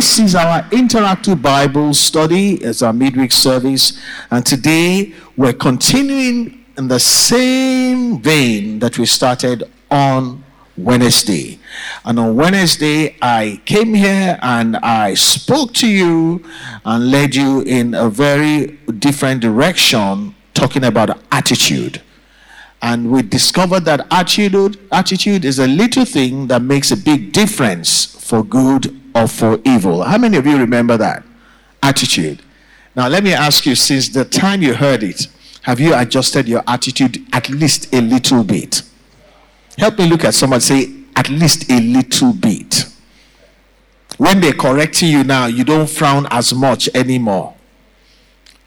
this is our interactive Bible study. It's our midweek service. And today we're continuing in the same vein that we started on Wednesday. And on Wednesday, I came here and I spoke to you and led you in a very different direction, talking about attitude. And we discovered that attitude, attitude is a little thing that makes a big difference for good or for evil. How many of you remember that? Attitude. Now, let me ask you since the time you heard it, have you adjusted your attitude at least a little bit? Help me look at someone say, at least a little bit. When they're correcting you now, you don't frown as much anymore.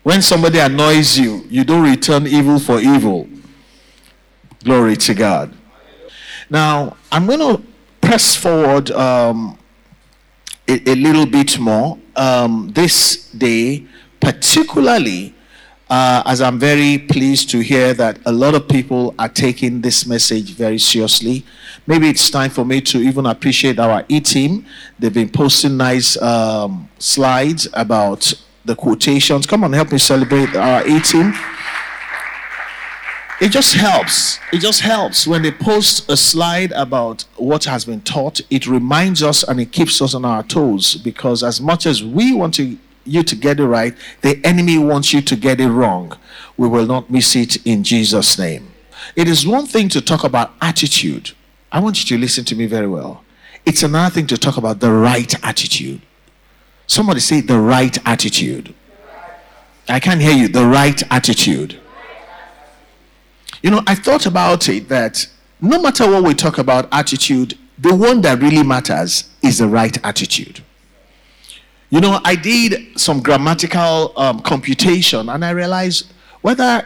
When somebody annoys you, you don't return evil for evil. Glory to God. Now, I'm going to press forward um, a, a, little bit more um, this day, particularly uh, as I'm very pleased to hear that a lot of people are taking this message very seriously. Maybe it's time for me to even appreciate our E team. They've been posting nice um, slides about the quotations. Come on, help me celebrate our E team. It just helps. It just helps when they post a slide about what has been taught. It reminds us and it keeps us on our toes because as much as we want to you to get it right, the enemy wants you to get it wrong. We will not miss it in Jesus' name. It is one thing to talk about attitude. I want you to listen to me very well. It's another thing to talk about the right attitude. Somebody say the right attitude. I can't hear you. The right attitude. You know, I thought about it that no matter what we talk about attitude, the one that really matters is the right attitude. You know, I did some grammatical um, computation and I realized whether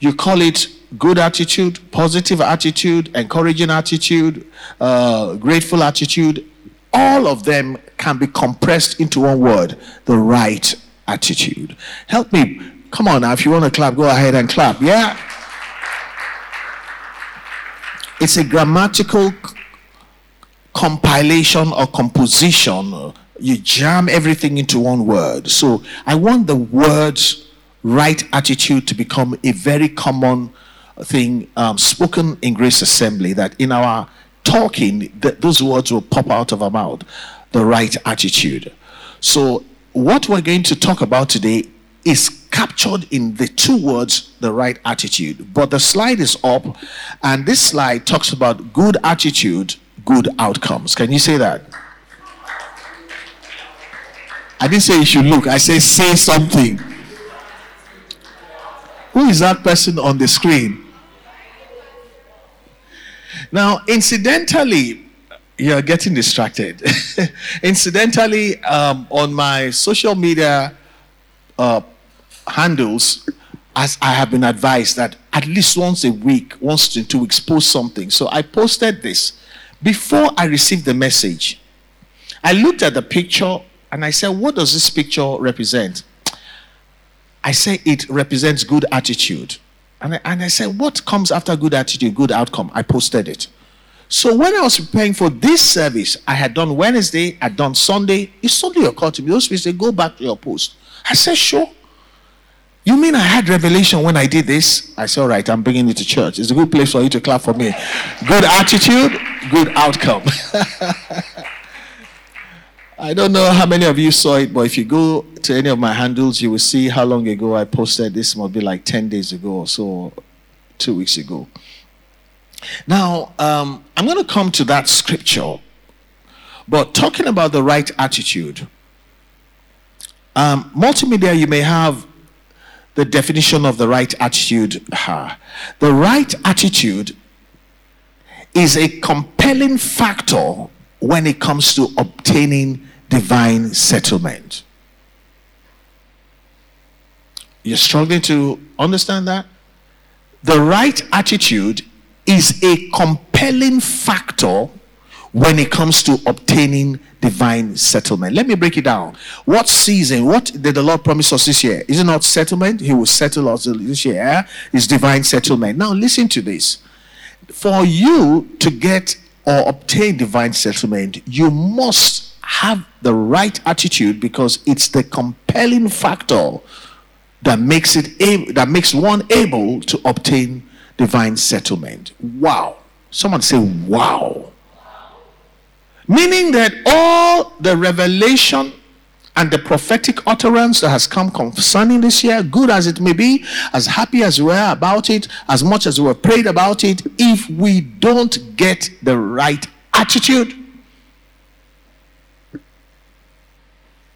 you call it good attitude, positive attitude, encouraging attitude, uh, grateful attitude, all of them can be compressed into one word the right attitude. Help me. Come on now, if you want to clap, go ahead and clap. Yeah? It's a grammatical compilation or composition. You jam everything into one word. So I want the words right attitude to become a very common thing um, spoken in Grace Assembly that in our talking, that those words will pop out of our mouth. The right attitude. So what we're going to talk about today is captured in the two words, the right attitude. But the slide is up, and this slide talks about good attitude, good outcomes. Can you say that? I didn't say you should look, I say say something. Who is that person on the screen? Now, incidentally, you're getting distracted. incidentally, um, on my social media uh, handles, as I have been advised that at least once a week, once in two weeks, post something. So I posted this before I received the message. I looked at the picture and I said, What does this picture represent? I say it represents good attitude. And I, and I said, What comes after good attitude, good outcome? I posted it. So when I was preparing for this service, I had done Wednesday, I'd done Sunday. It suddenly occurred to me, those people say, Go back to your post. I said, Sure. You mean I had revelation when I did this? I said, All right, I'm bringing it to church. It's a good place for you to clap for me. Good attitude, good outcome. I don't know how many of you saw it, but if you go to any of my handles, you will see how long ago I posted this. Must be like 10 days ago or so, two weeks ago. Now, um, I'm going to come to that scripture, but talking about the right attitude. Um, multimedia, you may have the definition of the right attitude. The right attitude is a compelling factor when it comes to obtaining divine settlement. You're struggling to understand that? The right attitude is a compelling factor when it comes to obtaining divine settlement. Let me break it down. What season, what did the Lord promise us this year? Is it not settlement? He will settle us this year. Is divine settlement. Now listen to this. For you to get or obtain divine settlement, you must have the right attitude because it's the compelling factor that makes it that makes one able to obtain divine settlement. Wow. Someone say wow. Meaning that all the revelation and the prophetic utterance that has come concerning this year, good as it may be, as happy as we are about it, as much as we have prayed about it, if we don't get the right attitude,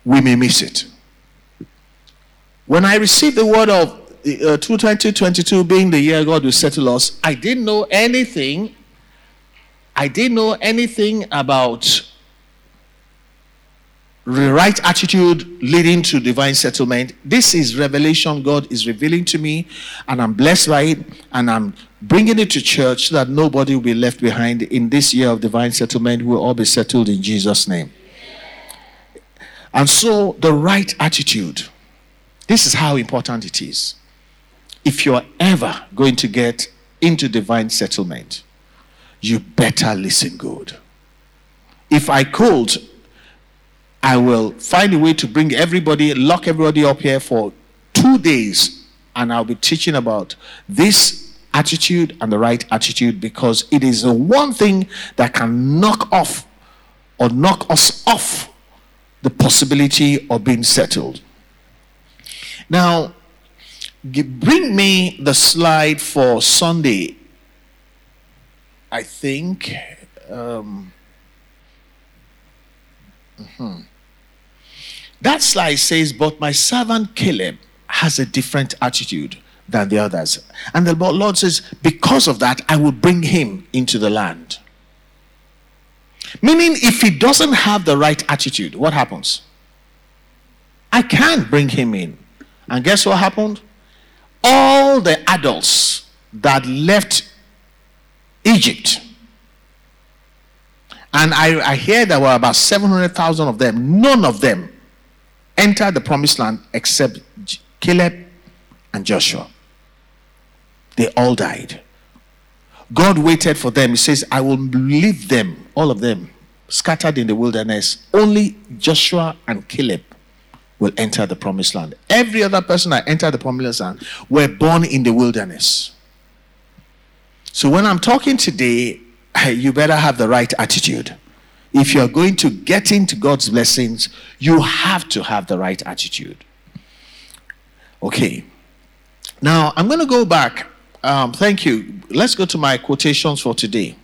we may miss it. When I received the word of uh, 2022 being the year God will settle us, I didn't know anything. I didn't know anything about the right attitude leading to divine settlement. This is revelation God is revealing to me, and I'm blessed by it, and I'm bringing it to church so that nobody will be left behind in this year of divine settlement. We'll all be settled in Jesus' name. And so, the right attitude. This is how important it is. If you're ever going to get into divine settlement, you better listen good. If I could, I will find a way to bring everybody, lock everybody up here for two days, and I'll be teaching about this attitude and the right attitude because it is the one thing that can knock off or knock us off the possibility of being settled. Now, bring me the slide for Sunday. I think. Um, mm-hmm. That slide says, But my servant Caleb has a different attitude than the others. And the Lord says, Because of that, I will bring him into the land. Meaning, if he doesn't have the right attitude, what happens? I can't bring him in. And guess what happened? All the adults that left Egypt, and I, I hear there were about 700,000 of them, none of them entered the promised land except Caleb and Joshua. They all died. God waited for them. He says, I will leave them, all of them, scattered in the wilderness. Only Joshua and Caleb will enter the promised land. Every other person that entered the promised land were born in the wilderness. So when I'm talking today, you better have the right attitude if you're going to get into God's blessings, you have to have the right attitude. Okay. Now, I'm going to go back. Um, thank you. Let's go to my quotations for today.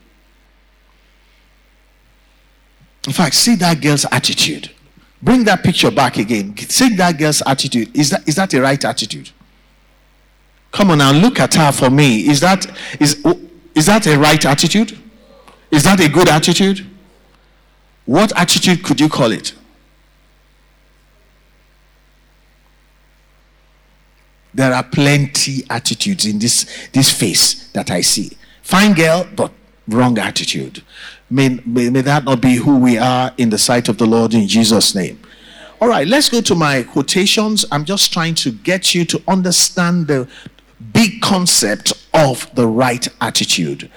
In fact, see that girl's attitude. Bring that picture back again. See that girl's attitude. Is that, is that a right attitude? Come on now, look at her for me. Is that, is, is that a right attitude? Is that a good attitude? What attitude could you call it? There are plenty attitudes in this, this face that I see. Fine girl, but wrong attitude. May, may, may that not be who we are in the sight of the Lord in Jesus' name. All right, let's go to my quotations. I'm just trying to get you to understand the big concept of the right attitude.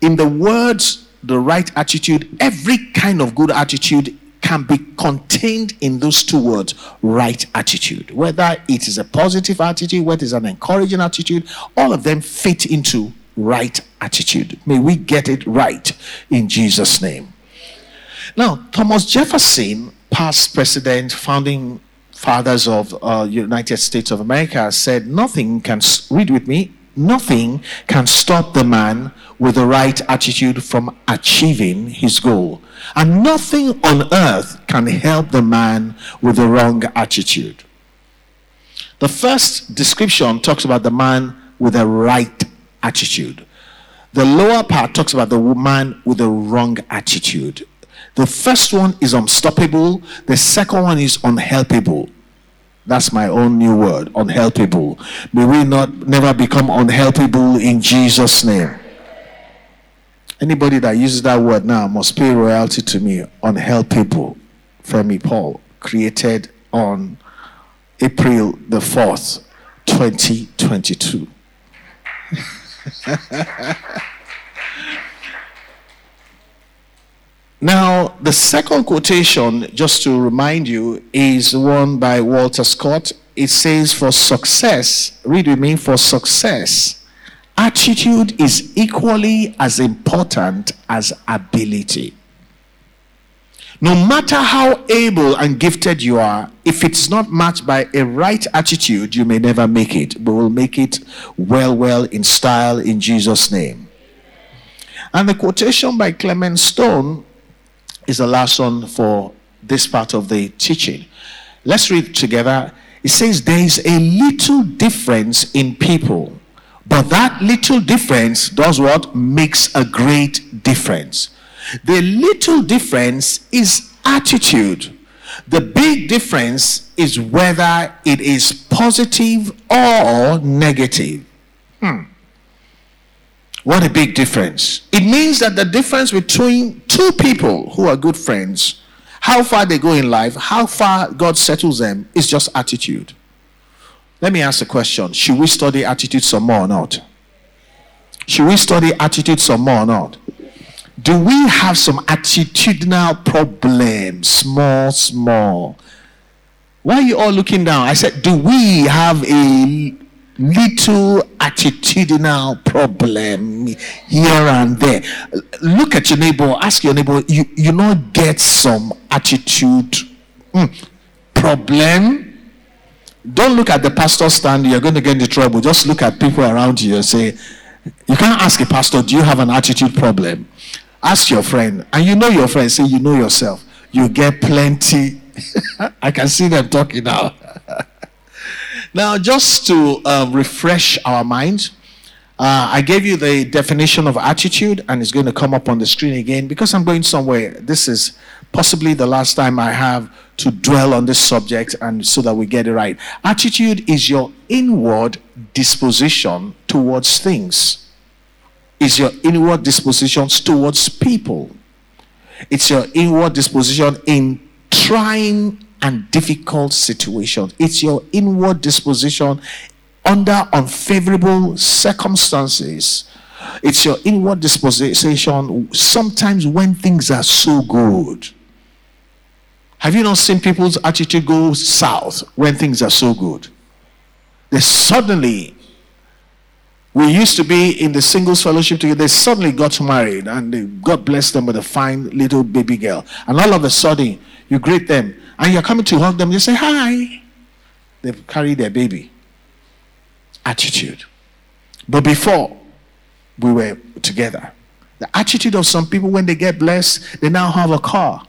In the words the right attitude, every kind of good attitude can be contained in those two words right attitude. Whether it is a positive attitude, whether it's an encouraging attitude, all of them fit into right attitude. May we get it right in Jesus' name. Now, Thomas Jefferson, past president, founding fathers of uh, United States of America, said, Nothing can, read with me, nothing can stop the man with the right attitude from achieving his goal. And nothing on earth can help the man with the wrong attitude. The first description talks about the man with the right attitude. The lower part talks about the man with the wrong attitude. The first one is unstoppable, the second one is unhelpable. That's my own new word, unhelpable. May we not never become unhelpable in Jesus' name. Anybody that uses that word now must pay royalty to me. Unhelpable. Femi Paul, created on April the 4th, 2022. Now, the second quotation, just to remind you, is one by Walter Scott. It says, For success, read with me, for success, attitude is equally as important as ability. No matter how able and gifted you are, if it's not matched by a right attitude, you may never make it. But we'll make it well, well, in style, in Jesus' name. And the quotation by Clement Stone is the last one for this part of the teaching. Let's read together. It says, There is a little difference in people, but that little difference does what? Makes a great difference. The little difference is attitude. The big difference is whether it is positive or negative. Hmm. What a big difference. It means that the difference between two people who are good friends, how far they go in life, how far God settles them, is just attitude. Let me ask a question Should we study attitude some more or not? Should we study attitude some more or not? Do we have some attitudinal problems? Small, small. Why are you all looking down? I said, Do we have a little attitudinal problem here and there. Look at your neighbor, ask your neighbor, you, you not get some attitude mm, problem? Don't look at the pastor stand, you're going to get into trouble. Just look at people around you and say, You can't ask a pastor, Do you have an attitude problem? Ask your friend, and you know your friend, say, You know yourself. You get plenty. I can see them talking now. Now, just to uh, refresh our minds, uh, I gave you the definition of attitude, and it's going to come up on the screen again because I'm going somewhere. This is possibly the last time I have to dwell on this subject, and so that we get it right. Attitude is your inward disposition towards things, is your inward dispositions towards people. It's your inward disposition in trying and difficult situations. It's your inward disposition under unfavorable circumstances. It's your inward disposition sometimes when things are so good. Have you not seen people's attitude go south when things are so good? They suddenly, we used to be in the singles fellowship together, they suddenly got married and God blessed them with a fine little baby girl. And all of a sudden, you greet them and you're coming to hug them, you say, Hi. They carry their baby. Attitude. But before we were together, the attitude of some people when they get blessed, they now have a car.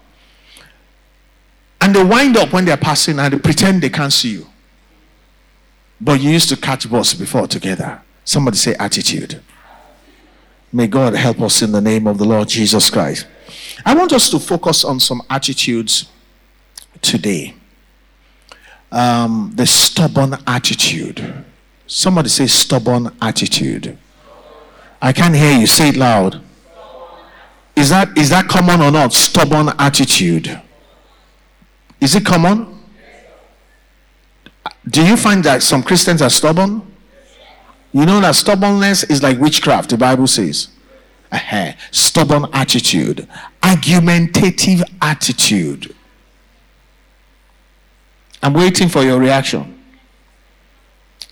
And they wind up when they're passing and they pretend they can't see you. But you used to catch bus before together. Somebody say attitude. May God help us in the name of the Lord Jesus Christ. I want us to focus on some attitudes today. Um, the stubborn attitude. Somebody say stubborn attitude. I can't hear you. Say it loud. Is that is that common or not? Stubborn attitude. Is it common? Do you find that some Christians are stubborn? You know that stubbornness is like witchcraft, the Bible says. Uh-huh. Stubborn attitude, argumentative attitude. I'm waiting for your reaction.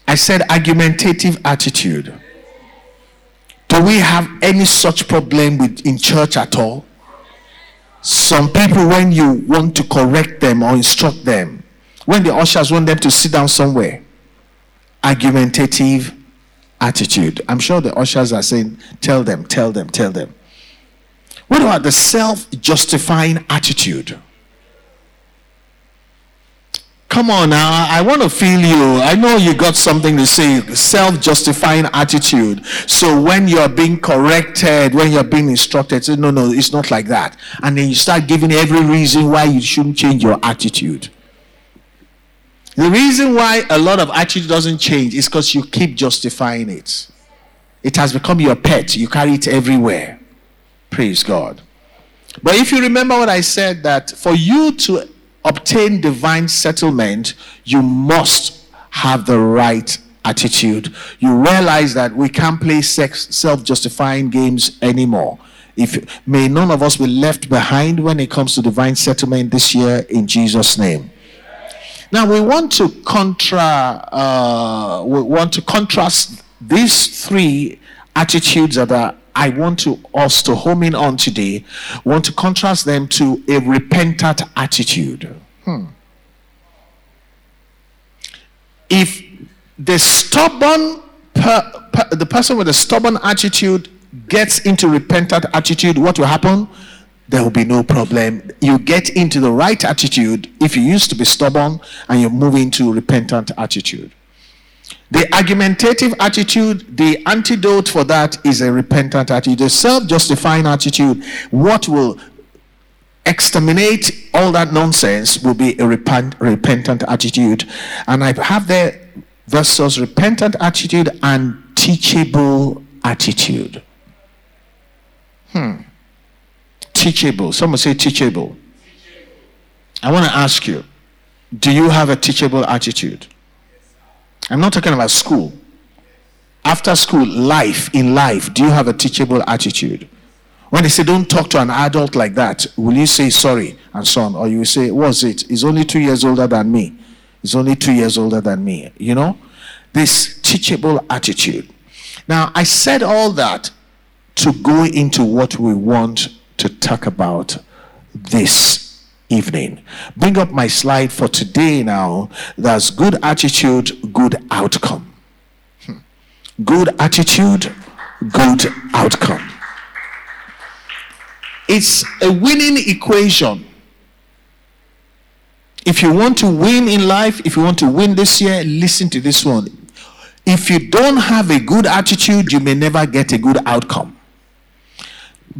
I said argumentative attitude. Do we have any such problem with in church at all? Some people, when you want to correct them or instruct them, when the ushers want them to sit down somewhere, argumentative attitude. I'm sure the ushers are saying, Tell them, tell them, tell them. What about the self justifying attitude? Come on now, I want to feel you. I know you got something to say. Self justifying attitude. So when you're being corrected, when you're being instructed, say, no, no, it's not like that. And then you start giving every reason why you shouldn't change your attitude. The reason why a lot of attitude doesn't change is because you keep justifying it. It has become your pet. You carry it everywhere. Praise God. But if you remember what I said, that for you to obtain divine settlement, you must have the right attitude. You realize that we can't play sex, self justifying games anymore. If may none of us be left behind when it comes to divine settlement this year in Jesus' name. Now we want to contra uh, we want to contrast these three attitudes that are I want to us to home in on today. Want to contrast them to a repentant attitude. Hmm. If the stubborn per, per, the person with a stubborn attitude gets into repentant attitude, what will happen? There will be no problem. You get into the right attitude if you used to be stubborn and you move into repentant attitude. The argumentative attitude, the antidote for that is a repentant attitude, a self justifying attitude. What will exterminate all that nonsense will be a repent, repentant attitude. And I have there versus repentant attitude and teachable attitude. Hmm. Teachable. Someone say teachable. teachable. I want to ask you do you have a teachable attitude? I'm not talking about school. After school, life, in life, do you have a teachable attitude? When they say don't talk to an adult like that, will you say sorry and so on? Or you say, What's it? He's only two years older than me. He's only two years older than me. You know? This teachable attitude. Now, I said all that to go into what we want to talk about this evening. Bring up my slide for today now. That's good attitude, good outcome. Hmm. Good attitude, good outcome. It's a winning equation. If you want to win in life, if you want to win this year, listen to this one. If you don't have a good attitude, you may never get a good outcome.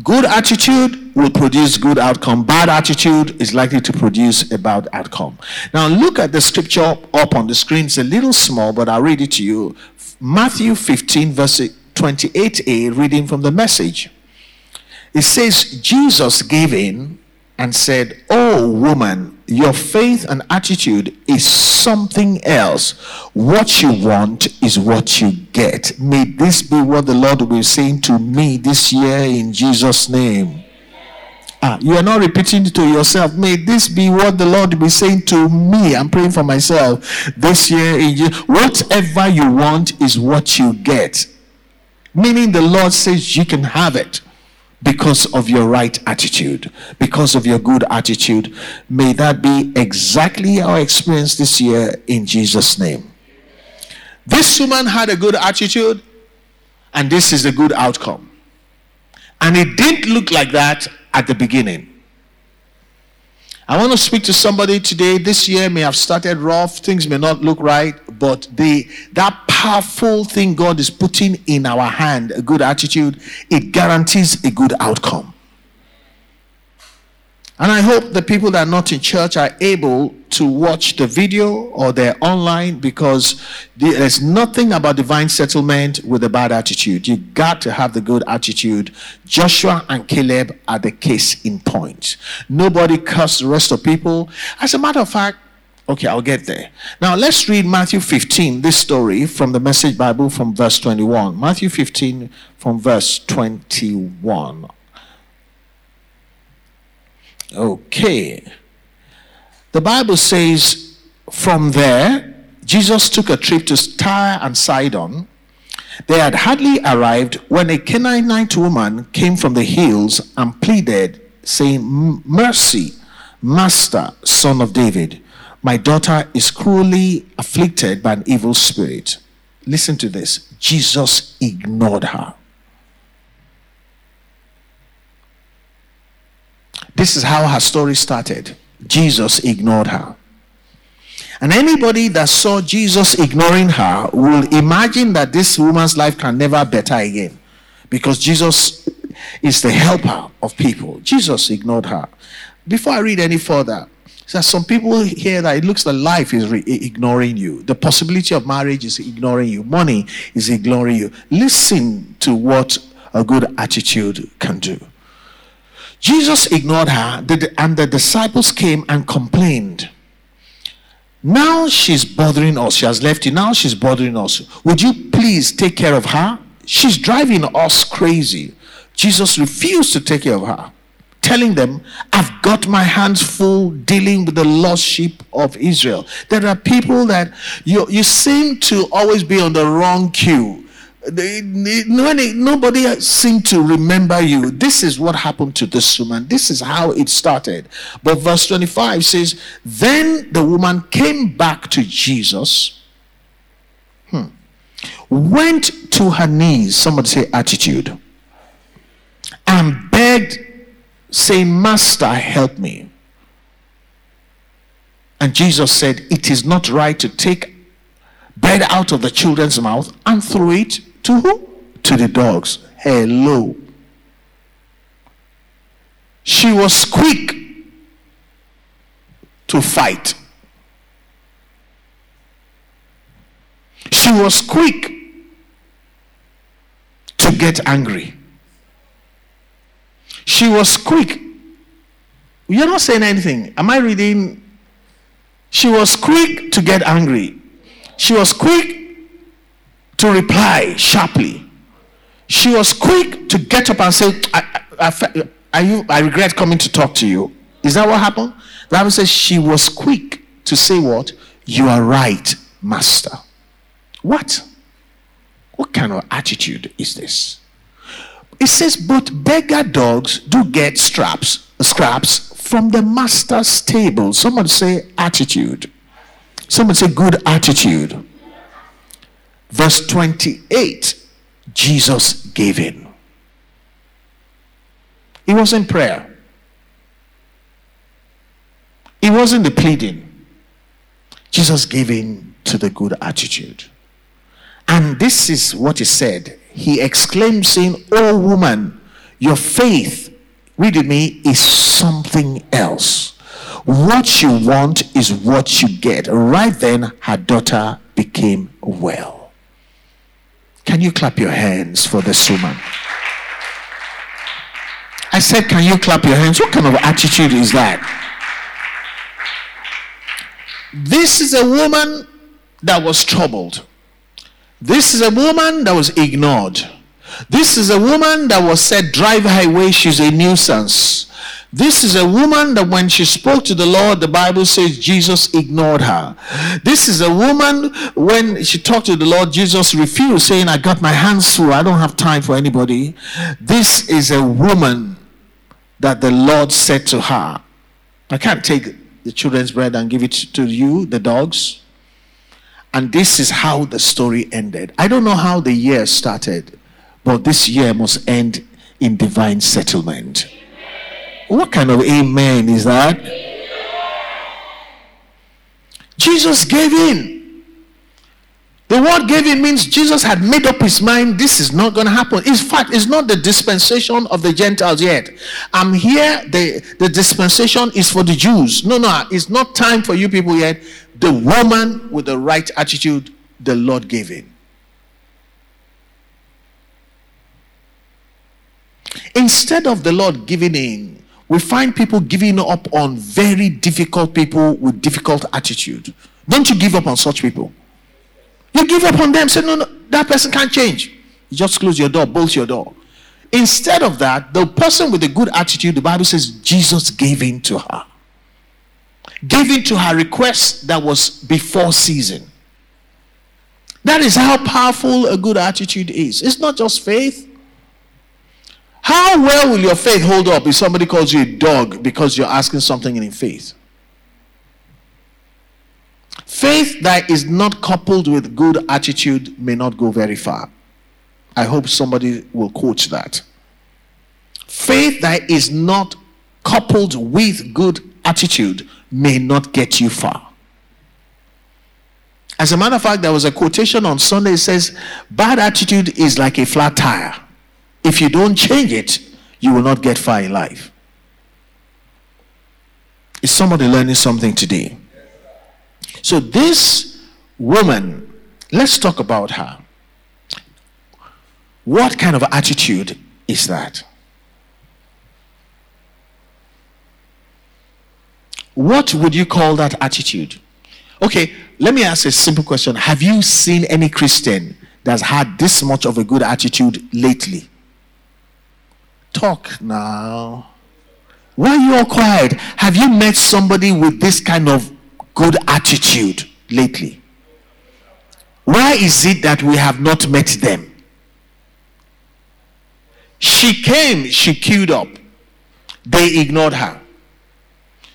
Good attitude will produce good outcome. Bad attitude is likely to produce a bad outcome. Now look at the scripture up on the screen. It's a little small, but I'll read it to you. Matthew 15, verse 28a, reading from the message. It says, Jesus gave in and said, Oh, woman, your faith and attitude is something else. What you want is what you get. May this be what the Lord will be saying to me this year in Jesus' name. Ah, you are not repeating to yourself. May this be what the Lord be saying to me. I'm praying for myself this year. In Whatever you want is what you get. Meaning the Lord says you can have it because of your right attitude, because of your good attitude. May that be exactly our experience this year in Jesus' name. This woman had a good attitude, and this is a good outcome. And it didn't look like that at the beginning. I want to speak to somebody today. This year may have started rough, things may not look right, but the that powerful thing God is putting in our hand, a good attitude, it guarantees a good outcome. And I hope the people that are not in church are able to watch the video or they're online because there's nothing about divine settlement with a bad attitude. You got to have the good attitude. Joshua and Caleb are the case in point. Nobody cursed the rest of people. As a matter of fact, okay, I'll get there. Now let's read Matthew 15, this story from the Message Bible from verse 21. Matthew 15 from verse 21. Okay. The Bible says, from there, Jesus took a trip to Tyre and Sidon. They had hardly arrived when a Canaanite woman came from the hills and pleaded, saying, Mercy, Master, son of David. My daughter is cruelly afflicted by an evil spirit. Listen to this Jesus ignored her. This is how her story started. Jesus ignored her. And anybody that saw Jesus ignoring her will imagine that this woman's life can never better again because Jesus is the helper of people. Jesus ignored her. Before I read any further, so some people here that it looks like life is re- ignoring you. The possibility of marriage is ignoring you. Money is ignoring you. Listen to what a good attitude can do. Jesus ignored her, and the disciples came and complained. Now she's bothering us. She has left you. Now she's bothering us. Would you please take care of her? She's driving us crazy. Jesus refused to take care of her, telling them, I've got my hands full dealing with the lost sheep of Israel. There are people that you, you seem to always be on the wrong queue. nobody seemed to remember you. This is what happened to this woman. This is how it started. But verse 25 says, Then the woman came back to Jesus, hmm, went to her knees. Somebody say attitude and begged, saying, Master, help me. And Jesus said, It is not right to take bread out of the children's mouth and throw it to who? To the dogs. Hello. She was quick to fight. She was quick to get angry. She was quick. You're not saying anything. Am I reading? She was quick to get angry. She was quick to reply sharply. She was quick to get up and say, I, I, I, you, I regret coming to talk to you. Is that what happened? The Bible says she was quick to say what? You are right, master. What? What kind of attitude is this? It says, but beggar dogs do get straps, scraps from the master's table. Someone say attitude. Someone say good attitude. Verse 28 Jesus gave in. It wasn't prayer, it wasn't the pleading. Jesus gave in to the good attitude. And this is what he said he exclaimed, saying, Oh woman, your faith, read me, is something else. What you want is what you get. Right then, her daughter became well. Can you clap your hands for this woman? I said, Can you clap your hands? What kind of attitude is that? This is a woman that was troubled. This is a woman that was ignored. This is a woman that was said, drive her away, she's a nuisance. This is a woman that when she spoke to the Lord, the Bible says Jesus ignored her. This is a woman when she talked to the Lord, Jesus refused, saying, I got my hands full, I don't have time for anybody. This is a woman that the Lord said to her, I can't take the children's bread and give it to you, the dogs. And this is how the story ended. I don't know how the year started, but this year must end in divine settlement. What kind of amen is that? Jesus gave in. The word gave in means Jesus had made up his mind this is not going to happen. In fact, it's not the dispensation of the Gentiles yet. I'm here, the, the dispensation is for the Jews. No, no, it's not time for you people yet the woman with the right attitude the Lord gave him. Instead of the Lord giving in, we find people giving up on very difficult people with difficult attitude. Don't you give up on such people? You give up on them, say, no, no, that person can't change. You just close your door, bolt your door. Instead of that, the person with a good attitude, the Bible says Jesus gave in to her giving to her request that was before season. That is how powerful a good attitude is. It's not just faith. How well will your faith hold up if somebody calls you a dog because you're asking something in faith? Faith that is not coupled with good attitude may not go very far. I hope somebody will quote that. Faith that is not coupled with good attitude may not get you far. As a matter of fact, there was a quotation on Sunday that says, Bad attitude is like a flat tire. If you don't change it, you will not get far in life. Is somebody learning something today? So, this woman, let's talk about her. What kind of attitude is that? What would you call that attitude? Okay, let me ask a simple question. Have you seen any Christian that's had this much of a good attitude lately? Talk now. Why are you all quiet? Have you met somebody with this kind of good attitude lately? Why is it that we have not met them? She came, she queued up. They ignored her.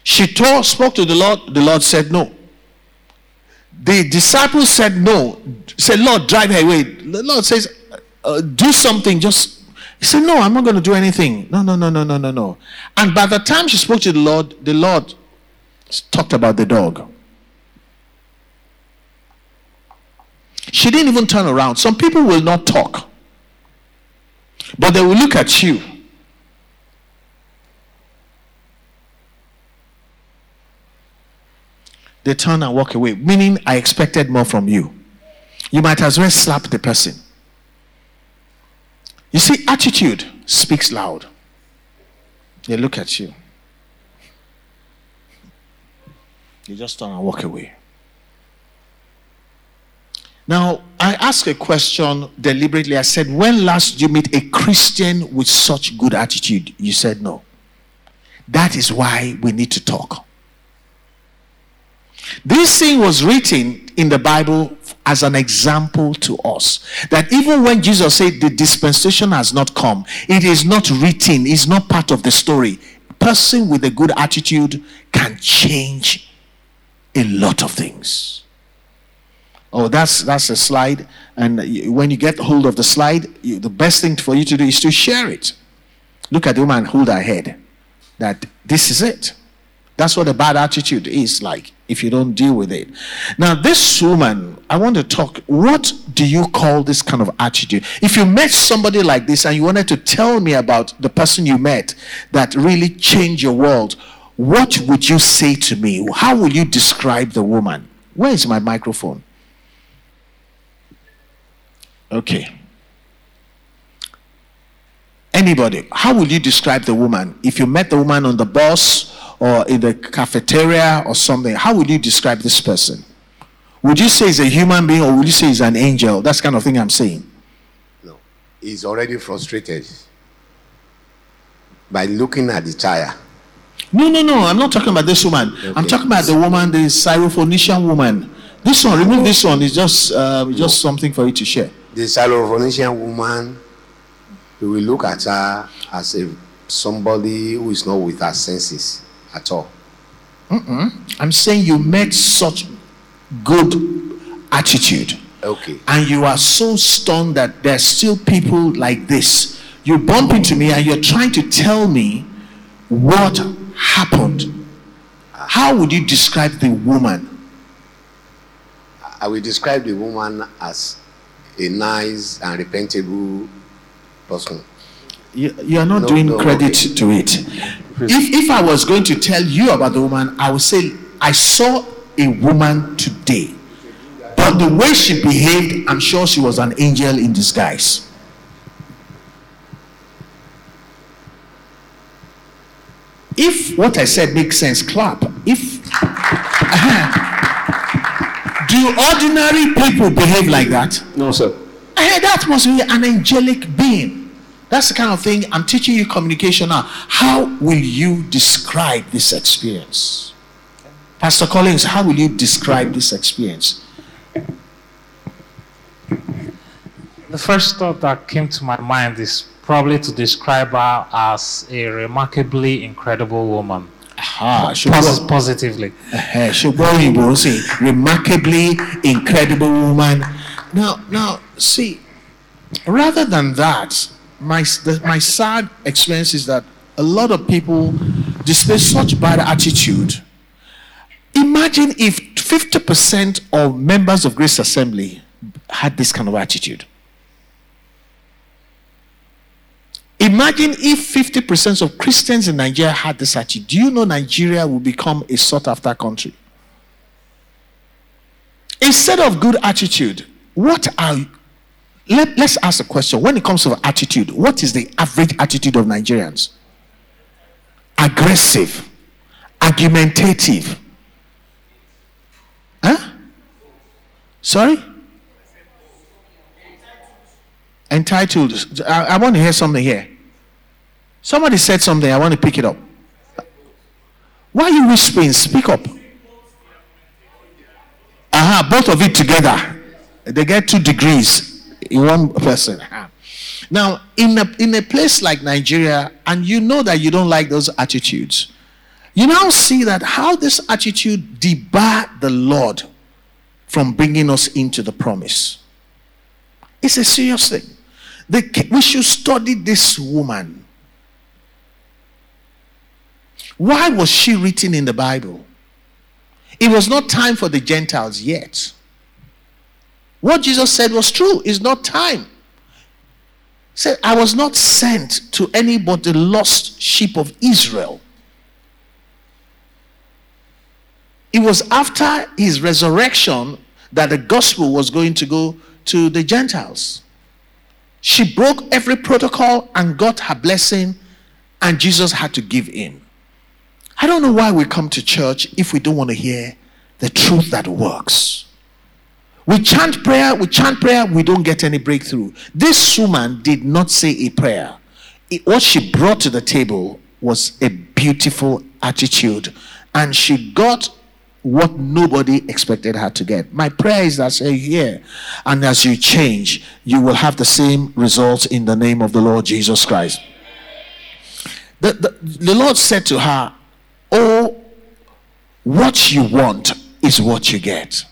She told, spoke to the Lord, the Lord said no. The disciples said no. Said, Lord, drive her away. The Lord says, uh, do something, just he said, No, I'm not going to do anything. No, no, no, no, no, no, no. And by the time she spoke to the Lord, the Lord talked about the dog. She didn't even turn around. Some people will not talk, but they will look at you. They turn and walk away, meaning I expected more from you. You might as well slap the person. You see, attitude speaks loud. They look at you. You just turn and walk away. Now, I asked a question deliberately. I said, When last you meet a Christian with such good attitude? You said no. That is why we need to talk. This thing was written in the Bible as an example to us that even when Jesus said the dispensation has not come, it is not written, it's not part of the story. A person with a good attitude can change a lot of things. Oh, that's that's a slide, and when you get hold of the slide, you, the best thing for you to do is to share it. Look at the woman, hold her head. That this is it. That's what a bad attitude is like if you don't deal with it. Now, this woman, I want to talk. What do you call this kind of attitude? If you met somebody like this and you wanted to tell me about the person you met that really changed your world, what would you say to me? How will you describe the woman? Where is my microphone? Okay. Anybody, how will you describe the woman? If you met the woman on the bus, or in the cafeteria or something, how would you describe this person? Would you say he's a human being or would you say he's an angel? That's kind of thing I'm saying. No. He's already frustrated by looking at the tire. No, no, no. I'm not talking about this woman. Okay. I'm talking about the woman, the Syrophoenician woman. This one, remove this one. It's just, uh, no. just something for you to share. The Syrophoenician woman, we will look at her as a somebody who is not with her senses at all. Mm-mm. I'm saying you met such good attitude. Okay. And you are so stunned that there's still people like this. You bump into me and you're trying to tell me what happened. How would you describe the woman? I will describe the woman as a nice and repentable person. You, you are not no, doing no, credit okay. to it. If, if I was going to tell you about the woman, I would say, I saw a woman today. But the way she behaved, I'm sure she was an angel in disguise. If what I said makes sense, clap. If uh, do ordinary people behave like that? No, sir. Uh, that must be an angelic being. That's the kind of thing I'm teaching you communication now. How will you describe this experience? Pastor Collins, how will you describe this experience? The first thought that came to my mind is probably to describe her as a remarkably incredible woman. Aha, Pos- positively. Remarkably incredible woman. Now, now, see, rather than that, my, the, my sad experience is that a lot of people display such bad attitude. Imagine if 50% of members of Grace Assembly had this kind of attitude. Imagine if 50% of Christians in Nigeria had this attitude. Do you know Nigeria will become a sought after country? Instead of good attitude, what are let, let's ask a question. When it comes to attitude, what is the average attitude of Nigerians? Aggressive, argumentative. Huh? Sorry? Entitled. I, I want to hear something here. Somebody said something. I want to pick it up. Why are you whispering? Speak up. Aha, both of it together. They get two degrees in one person. Now, in a, in a place like Nigeria, and you know that you don't like those attitudes, you now see that how this attitude debar the Lord from bringing us into the promise. It's a serious thing. The, we should study this woman. Why was she written in the Bible? It was not time for the Gentiles yet. What Jesus said was true. It's not time. He said, I was not sent to any but the lost sheep of Israel. It was after his resurrection that the gospel was going to go to the Gentiles. She broke every protocol and got her blessing, and Jesus had to give in. I don't know why we come to church if we don't want to hear the truth that works. We chant prayer, we chant prayer, we don't get any breakthrough. This woman did not say a prayer. It, what she brought to the table was a beautiful attitude, and she got what nobody expected her to get. My prayer is that say here, and as you change, you will have the same results in the name of the Lord Jesus Christ. The, the, the Lord said to her, Oh, what you want is what you get.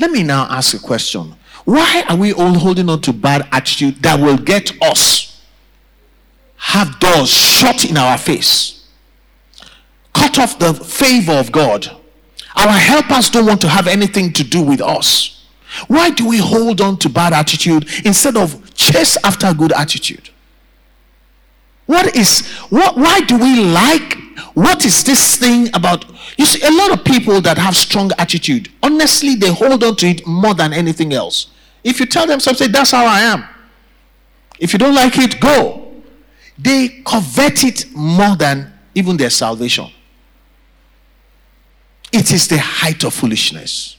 Let me now ask a question. Why are we all holding on to bad attitude that will get us have doors shut in our face? Cut off the favor of God. Our helpers don't want to have anything to do with us. Why do we hold on to bad attitude instead of chase after good attitude? What is what why do we like what is this thing about you see a lot of people that have strong attitude honestly they hold on to it more than anything else if you tell them something that's how i am if you don't like it go they covet it more than even their salvation it is the height of foolishness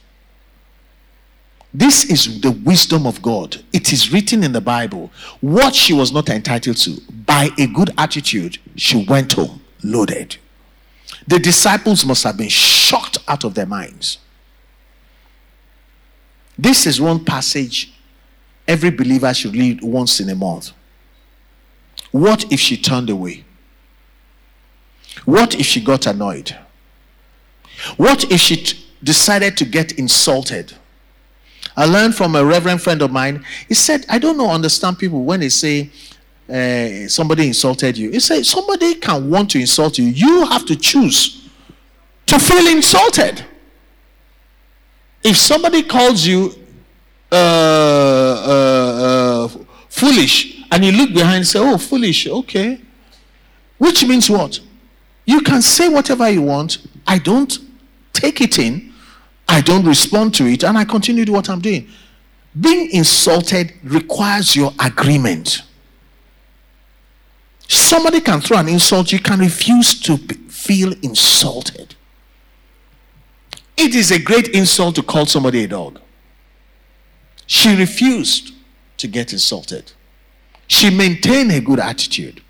this is the wisdom of God. It is written in the Bible. What she was not entitled to, by a good attitude, she went home loaded. The disciples must have been shocked out of their minds. This is one passage every believer should read once in a month. What if she turned away? What if she got annoyed? What if she t- decided to get insulted? I learned from a reverend friend of mine. He said, I don't know, understand people when they say uh, somebody insulted you. He said, somebody can want to insult you. You have to choose to feel insulted. If somebody calls you uh, uh, uh, foolish and you look behind and say, oh, foolish, okay. Which means what? You can say whatever you want. I don't take it in I don't respond to it, and I continue to what I'm doing. Being insulted requires your agreement. Somebody can throw an insult, you can refuse to feel insulted. It is a great insult to call somebody a dog. She refused to get insulted. She maintained a good attitude.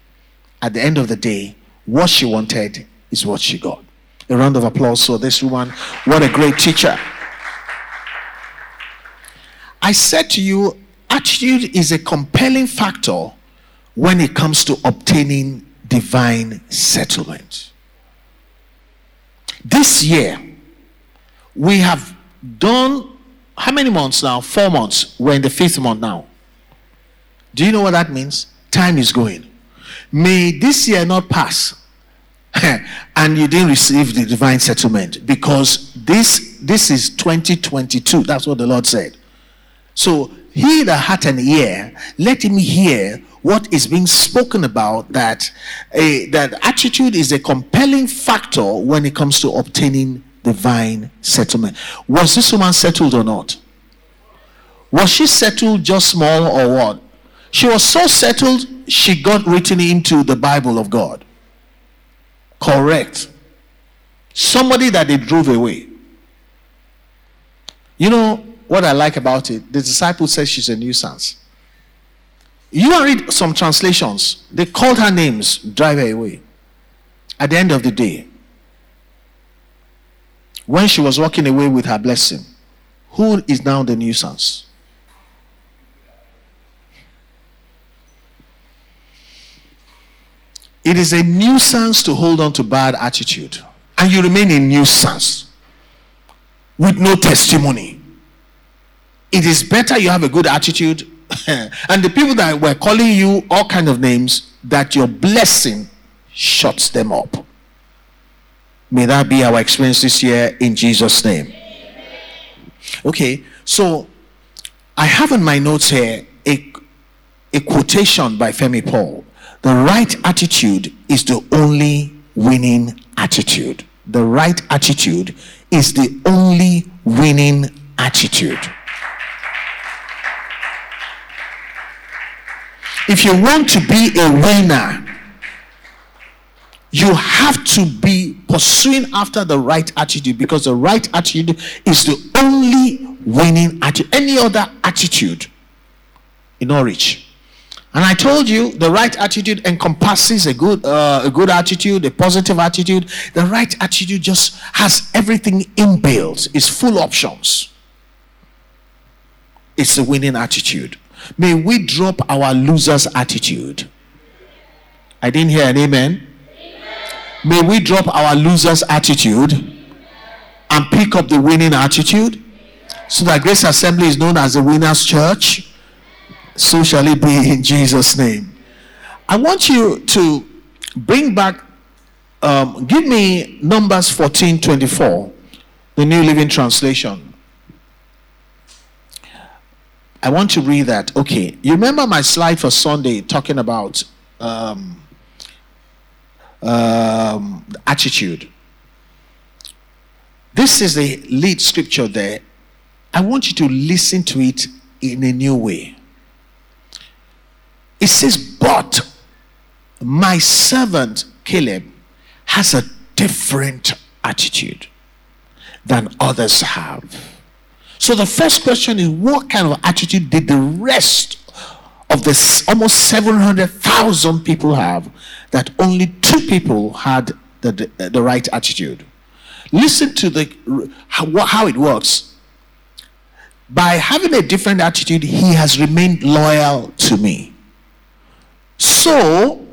At the end of the day, what she wanted is what she got. A round of applause for this woman. What a great teacher. I said to you, attitude is a compelling factor when it comes to obtaining divine settlement. This year, we have done how many months now? Four months. We're in the fifth month now. Do you know what that means? Time is going. May this year not pass and you didn't receive the divine settlement because this this is 2022 that's what the lord said so he that hath an ear let him hear what is being spoken about that a that attitude is a compelling factor when it comes to obtaining divine settlement was this woman settled or not was she settled just small or what she was so settled she got written into the bible of god correct somebody that they drove away. You know what I like about it? The disciple says she's a nuisance. You read some translations. They called her names, drive her away. At the end of the day, when she was walking away with her blessing, who is now the nuisance? It is a nuisance to hold on to bad attitude, and you remain a nuisance with no testimony. It is better you have a good attitude, and the people that were calling you all kind of names, that your blessing shuts them up. May that be our experience this year in Jesus' name. Okay, so I have in my notes here a, a quotation by Femi Paul. The right attitude is the only winning attitude. The right attitude is the only winning attitude. If you want to be a winner, you have to be pursuing after the right attitude because the right attitude is the only winning attitude. Any other attitude in Norwich. And I told you the right attitude encompasses a good, uh, a good attitude, a positive attitude. The right attitude just has everything inbuilt. It's full options. It's a winning attitude. May we drop our loser's attitude. I didn't hear an amen. May we drop our loser's attitude and pick up the winning attitude so that Grace Assembly is known as the winner's church. So shall it be in Jesus' name. I want you to bring back, um, give me Numbers 14 24, the New Living Translation. I want to read that. Okay, you remember my slide for Sunday talking about um, um, attitude. This is the lead scripture there. I want you to listen to it in a new way. It says, But my servant Caleb has a different attitude than others have. So the first question is what kind of attitude did the rest of the almost 700,000 people have that only two people had the, the, the right attitude. Listen to the how, how it works. By having a different attitude, he has remained loyal to me. So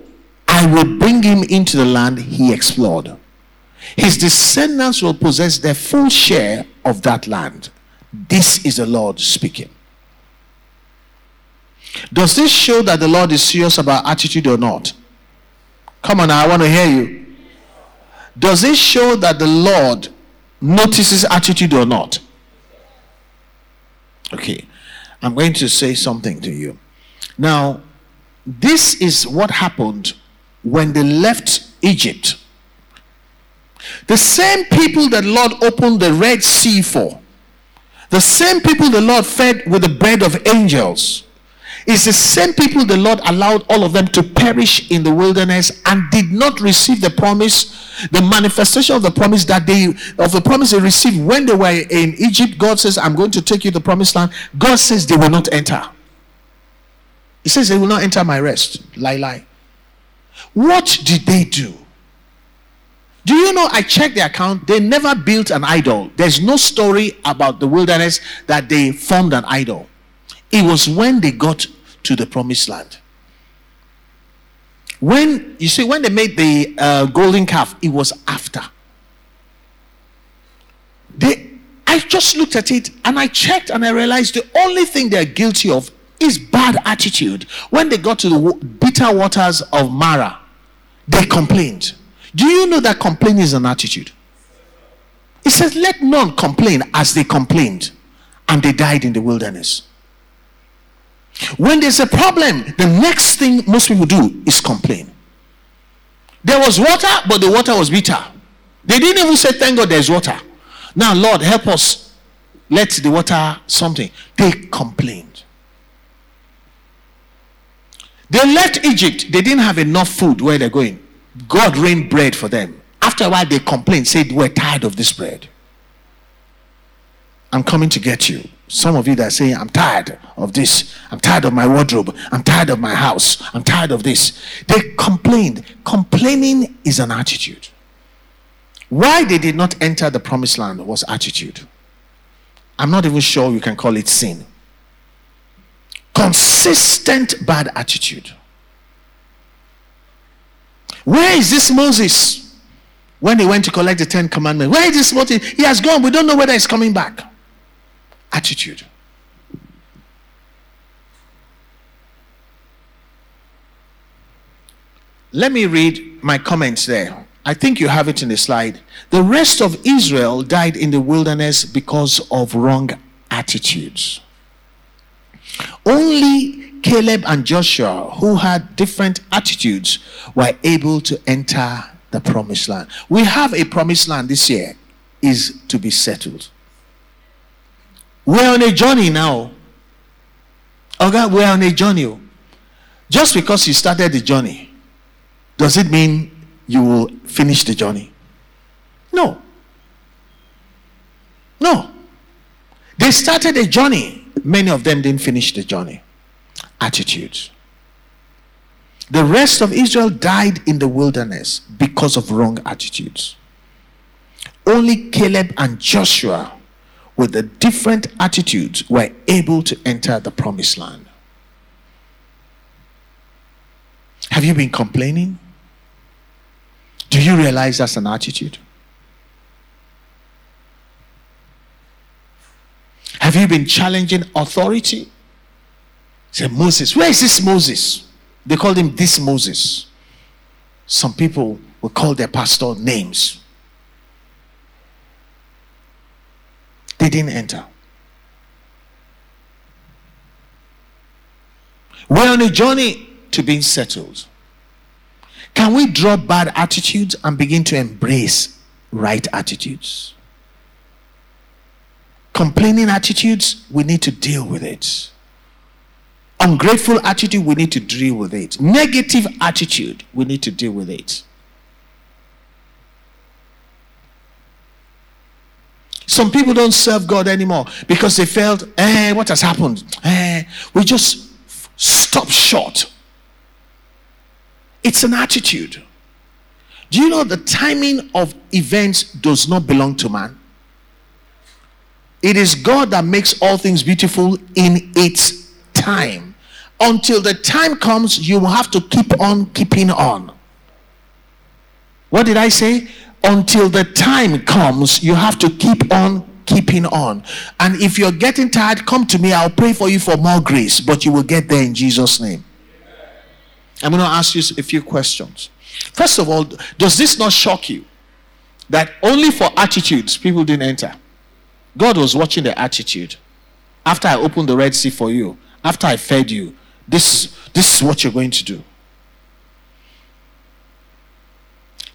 I will bring him into the land he explored. His descendants will possess their full share of that land. This is the Lord speaking. Does this show that the Lord is serious about attitude or not? Come on, I want to hear you. Does this show that the Lord notices attitude or not? Okay, I'm going to say something to you. Now, this is what happened when they left Egypt. The same people that Lord opened the Red Sea for, the same people the Lord fed with the bread of angels, it's the same people the Lord allowed all of them to perish in the wilderness and did not receive the promise, the manifestation of the promise that they of the promise they received when they were in Egypt. God says, I'm going to take you to the promised land. God says they will not enter. He says they will not enter my rest. Lie, lie. What did they do? Do you know? I checked the account. They never built an idol. There's no story about the wilderness that they formed an idol. It was when they got to the promised land. When you see, when they made the uh, golden calf, it was after. They, I just looked at it and I checked and I realized the only thing they're guilty of is bad attitude. When they got to the bitter waters of Marah, they complained. Do you know that complaining is an attitude? It says, Let none complain as they complained, and they died in the wilderness. When there's a problem, the next thing most people do is complain. There was water, but the water was bitter. They didn't even say, Thank God there's water. Now, Lord, help us. Let the water something. They complained. They left Egypt. They didn't have enough food where they're going. God rained bread for them. After a while, they complained, said, We're tired of this bread. I'm coming to get you. Some of you that saying, I'm tired of this. I'm tired of my wardrobe. I'm tired of my house. I'm tired of this. They complained. Complaining is an attitude. Why they did not enter the promised land was attitude. I'm not even sure you can call it sin. Consistent bad attitude. Where is this Moses? When he went to collect the Ten Commandments, where is this Moses? He has gone. We don't know whether he's coming back. Attitude. Let me read my comments there. I think you have it in the slide. The rest of Israel died in the wilderness because of wrong attitudes. Only Caleb and Joshua, who had different attitudes, were able to enter the promised land. We have a promised land this year, is to be settled. We're on a journey now. Okay, we're on a journey. Just because you started the journey, does it mean you will finish the journey? No. No. They started a journey. Many of them didn't finish the journey. Attitudes. The rest of Israel died in the wilderness because of wrong attitudes. Only Caleb and Joshua, with the different attitudes, were able to enter the promised land. Have you been complaining? Do you realize that's an attitude? Have you been challenging authority? Say, Moses, where is this Moses? They called him this Moses. Some people will call their pastor names. They didn't enter. We're on a journey to being settled. Can we drop bad attitudes and begin to embrace right attitudes? Complaining attitudes, we need to deal with it. Ungrateful attitude, we need to deal with it. Negative attitude, we need to deal with it. Some people don't serve God anymore because they felt, eh, what has happened? Eh, we just stop short. It's an attitude. Do you know the timing of events does not belong to man? It is God that makes all things beautiful in its time. Until the time comes, you will have to keep on keeping on. What did I say? Until the time comes, you have to keep on keeping on. And if you're getting tired, come to me. I'll pray for you for more grace, but you will get there in Jesus' name. I'm going to ask you a few questions. First of all, does this not shock you that only for attitudes people didn't enter? God was watching the attitude. After I opened the Red Sea for you, after I fed you, this, this is what you're going to do.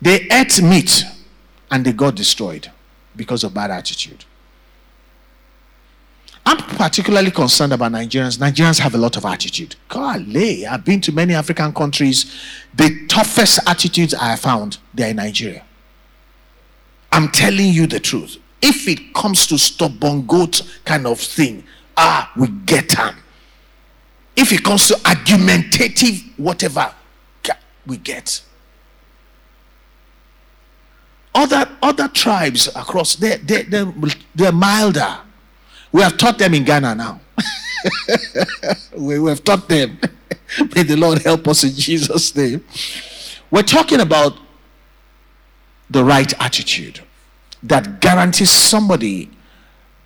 They ate meat and they got destroyed because of bad attitude. I'm particularly concerned about Nigerians. Nigerians have a lot of attitude. Golly, I've been to many African countries. The toughest attitudes I found, they're in Nigeria. I'm telling you the truth. If it comes to stubborn goat kind of thing, ah, we get them. If it comes to argumentative whatever, we get. Other other tribes across, they they they're, they're milder. We have taught them in Ghana now. we, we have taught them. May the Lord help us in Jesus' name. We're talking about the right attitude that guarantees somebody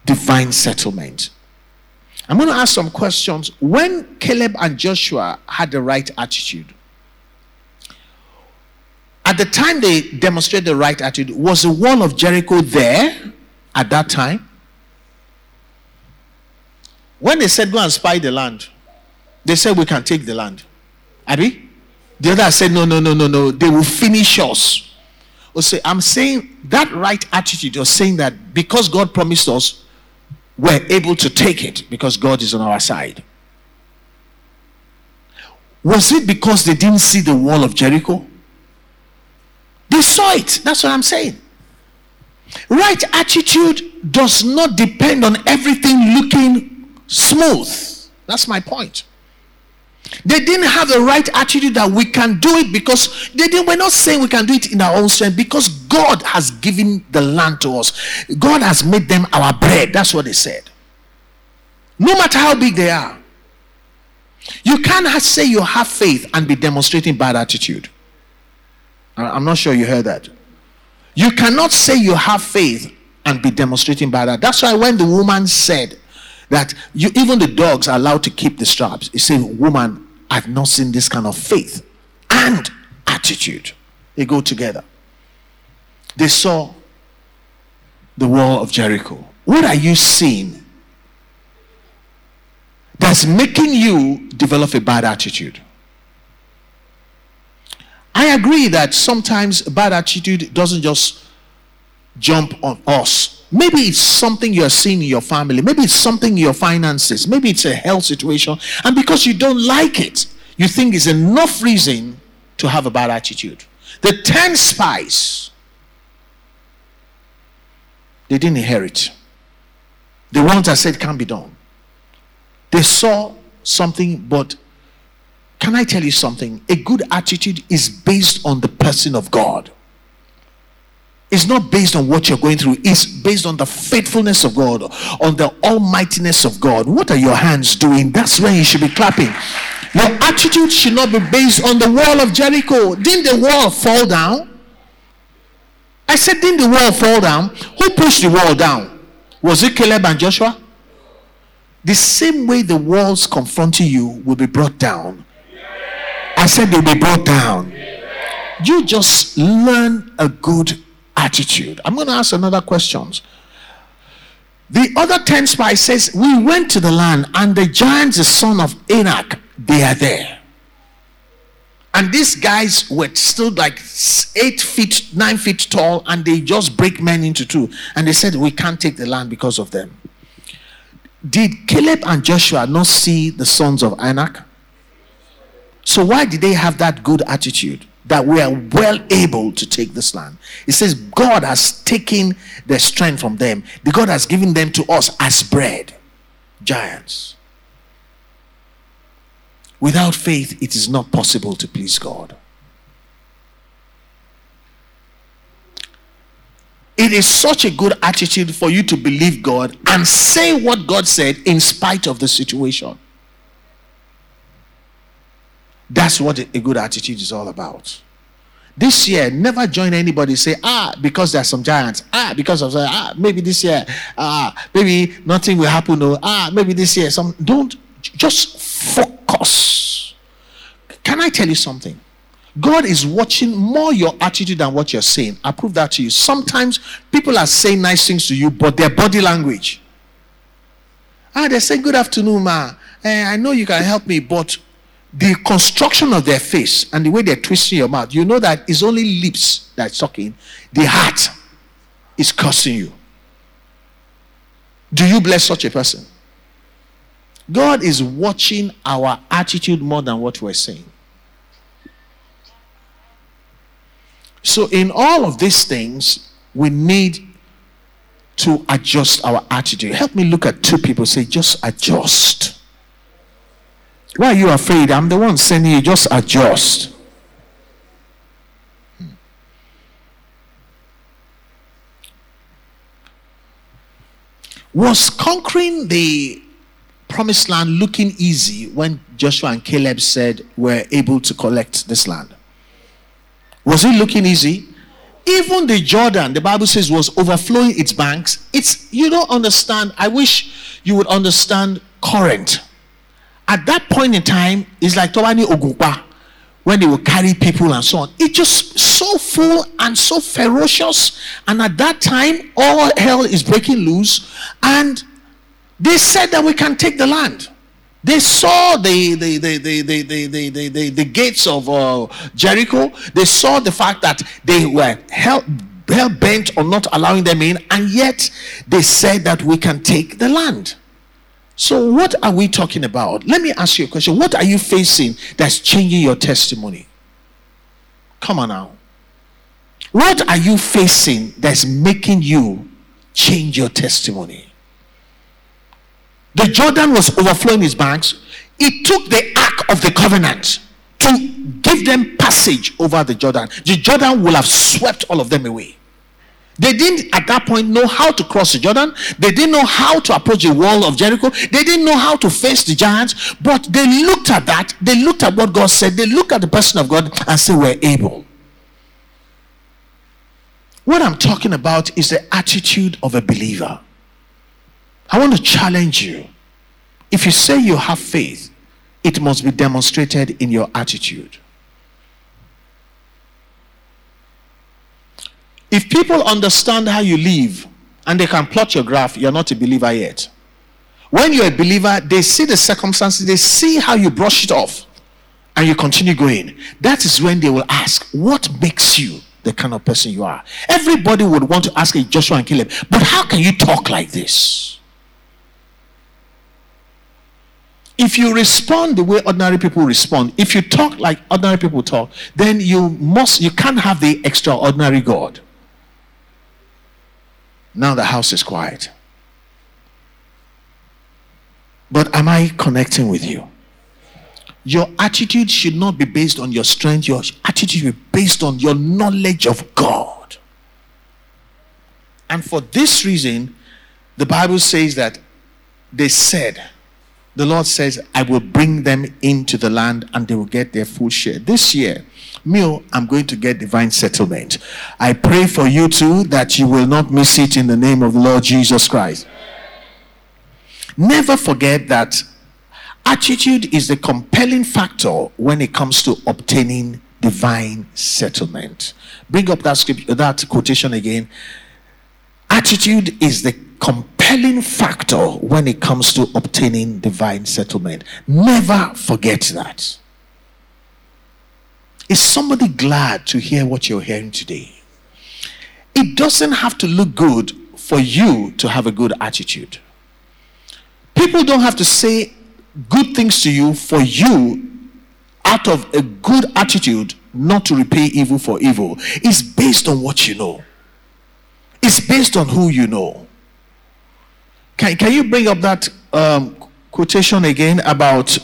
divine settlement. I'm going to ask some questions. When Caleb and Joshua had the right attitude, at the time they demonstrated the right attitude, was the wall of Jericho there at that time? When they said, Go and spy the land, they said, We can take the land. Abby? The other said, No, no, no, no, no. They will finish us. Oh, or say, I'm saying that right attitude, you're saying that because God promised us, we're able to take it because God is on our side. Was it because they didn't see the wall of Jericho? They saw it. That's what I'm saying. Right attitude does not depend on everything looking smooth. That's my point. They didn't have the right attitude that we can do it because they didn't, we're not saying we can do it in our own strength because God has given the land to us. God has made them our bread. That's what they said. No matter how big they are. You can't say you have faith and be demonstrating bad attitude. I'm not sure you heard that. You cannot say you have faith and be demonstrating bad attitude. That's why when the woman said that you even the dogs are allowed to keep the straps, he said, Woman, I've not seen this kind of faith and attitude. They go together. They saw the wall of Jericho. What are you seeing that's making you develop a bad attitude. I agree that sometimes bad attitude doesn't just jump on us. Maybe it's something you're seeing in your family. Maybe it's something in your finances. Maybe it's a health situation. And because you don't like it, you think it's enough reason to have a bad attitude. The 10 spies, they didn't inherit. The ones that said can't be done. They saw something, but can I tell you something? A good attitude is based on the person of God. It's not based on what you're going through, it's based on the faithfulness of God, on the almightiness of God. What are your hands doing? That's when you should be clapping. Your attitude should not be based on the wall of Jericho. Didn't the wall fall down? I said, Didn't the wall fall down? Who pushed the wall down? Was it Caleb and Joshua? The same way the walls confronting you will be brought down. I said they'll be brought down. You just learn a good attitude. I'm going to ask another question. The other 10 spies says, We went to the land, and the giants, the son of Anak, they are there. And these guys were still like eight feet, nine feet tall, and they just break men into two. And they said, We can't take the land because of them. Did Caleb and Joshua not see the sons of Anak? So why did they have that good attitude that we are well able to take this land? It says God has taken the strength from them. The God has given them to us as bread. Giants. Without faith, it is not possible to please God. It is such a good attitude for you to believe God and say what God said in spite of the situation. That's what a good attitude is all about. This year, never join anybody say, ah, because there are some giants. Ah, because of ah, maybe this year, ah, maybe nothing will happen. No, ah, maybe this year, some don't just focus. Can I tell you something? God is watching more your attitude than what you're saying. I prove that to you. Sometimes people are saying nice things to you, but their body language. Ah, they say, Good afternoon, ma. Eh, I know you can help me, but the construction of their face and the way they're twisting your mouth, you know that it's only lips that's talking. The heart is cursing you. Do you bless such a person? God is watching our attitude more than what we're saying. So, in all of these things, we need to adjust our attitude. Help me look at two people. Say, just adjust. Why are you afraid? I'm the one saying you. Just adjust. Hmm. Was conquering the promised land looking easy when Joshua and Caleb said we're able to collect this land? Was it looking easy? Even the Jordan, the Bible says, was overflowing its banks. It's you don't understand. I wish you would understand current. At that point in time, it's like Tobani Ogunpa when they will carry people and so on. It's just so full and so ferocious. And at that time, all hell is breaking loose. And they said that we can take the land. They saw the, the, the, the, the, the, the, the, the gates of uh, Jericho. They saw the fact that they were hell, hell bent on not allowing them in, and yet they said that we can take the land. So, what are we talking about? Let me ask you a question. What are you facing that's changing your testimony? Come on now. What are you facing that's making you change your testimony? The Jordan was overflowing his banks. It took the ark of the covenant to give them passage over the Jordan. The Jordan will have swept all of them away. They didn't at that point know how to cross the Jordan. They didn't know how to approach the wall of Jericho. They didn't know how to face the giants. But they looked at that. They looked at what God said. They looked at the person of God and said, We're able. What I'm talking about is the attitude of a believer. I want to challenge you. If you say you have faith, it must be demonstrated in your attitude. If people understand how you live and they can plot your graph, you're not a believer yet. When you're a believer, they see the circumstances, they see how you brush it off, and you continue going. That is when they will ask, What makes you the kind of person you are? Everybody would want to ask a Joshua and Caleb, but how can you talk like this? If you respond the way ordinary people respond, if you talk like ordinary people talk, then you must you can't have the extraordinary God. Now the house is quiet. But am I connecting with you? Your attitude should not be based on your strength, your attitude should be based on your knowledge of God. And for this reason, the Bible says that they said, the Lord says, I will bring them into the land and they will get their full share. This year, me, I'm going to get divine settlement. I pray for you too that you will not miss it in the name of the Lord Jesus Christ. Never forget that attitude is the compelling factor when it comes to obtaining divine settlement. Bring up that scripture, that quotation again. Attitude is the compelling factor when it comes to obtaining divine settlement. Never forget that. Is somebody glad to hear what you're hearing today? It doesn't have to look good for you to have a good attitude. People don't have to say good things to you for you out of a good attitude not to repay evil for evil. It's based on what you know, it's based on who you know. Can, can you bring up that um, quotation again about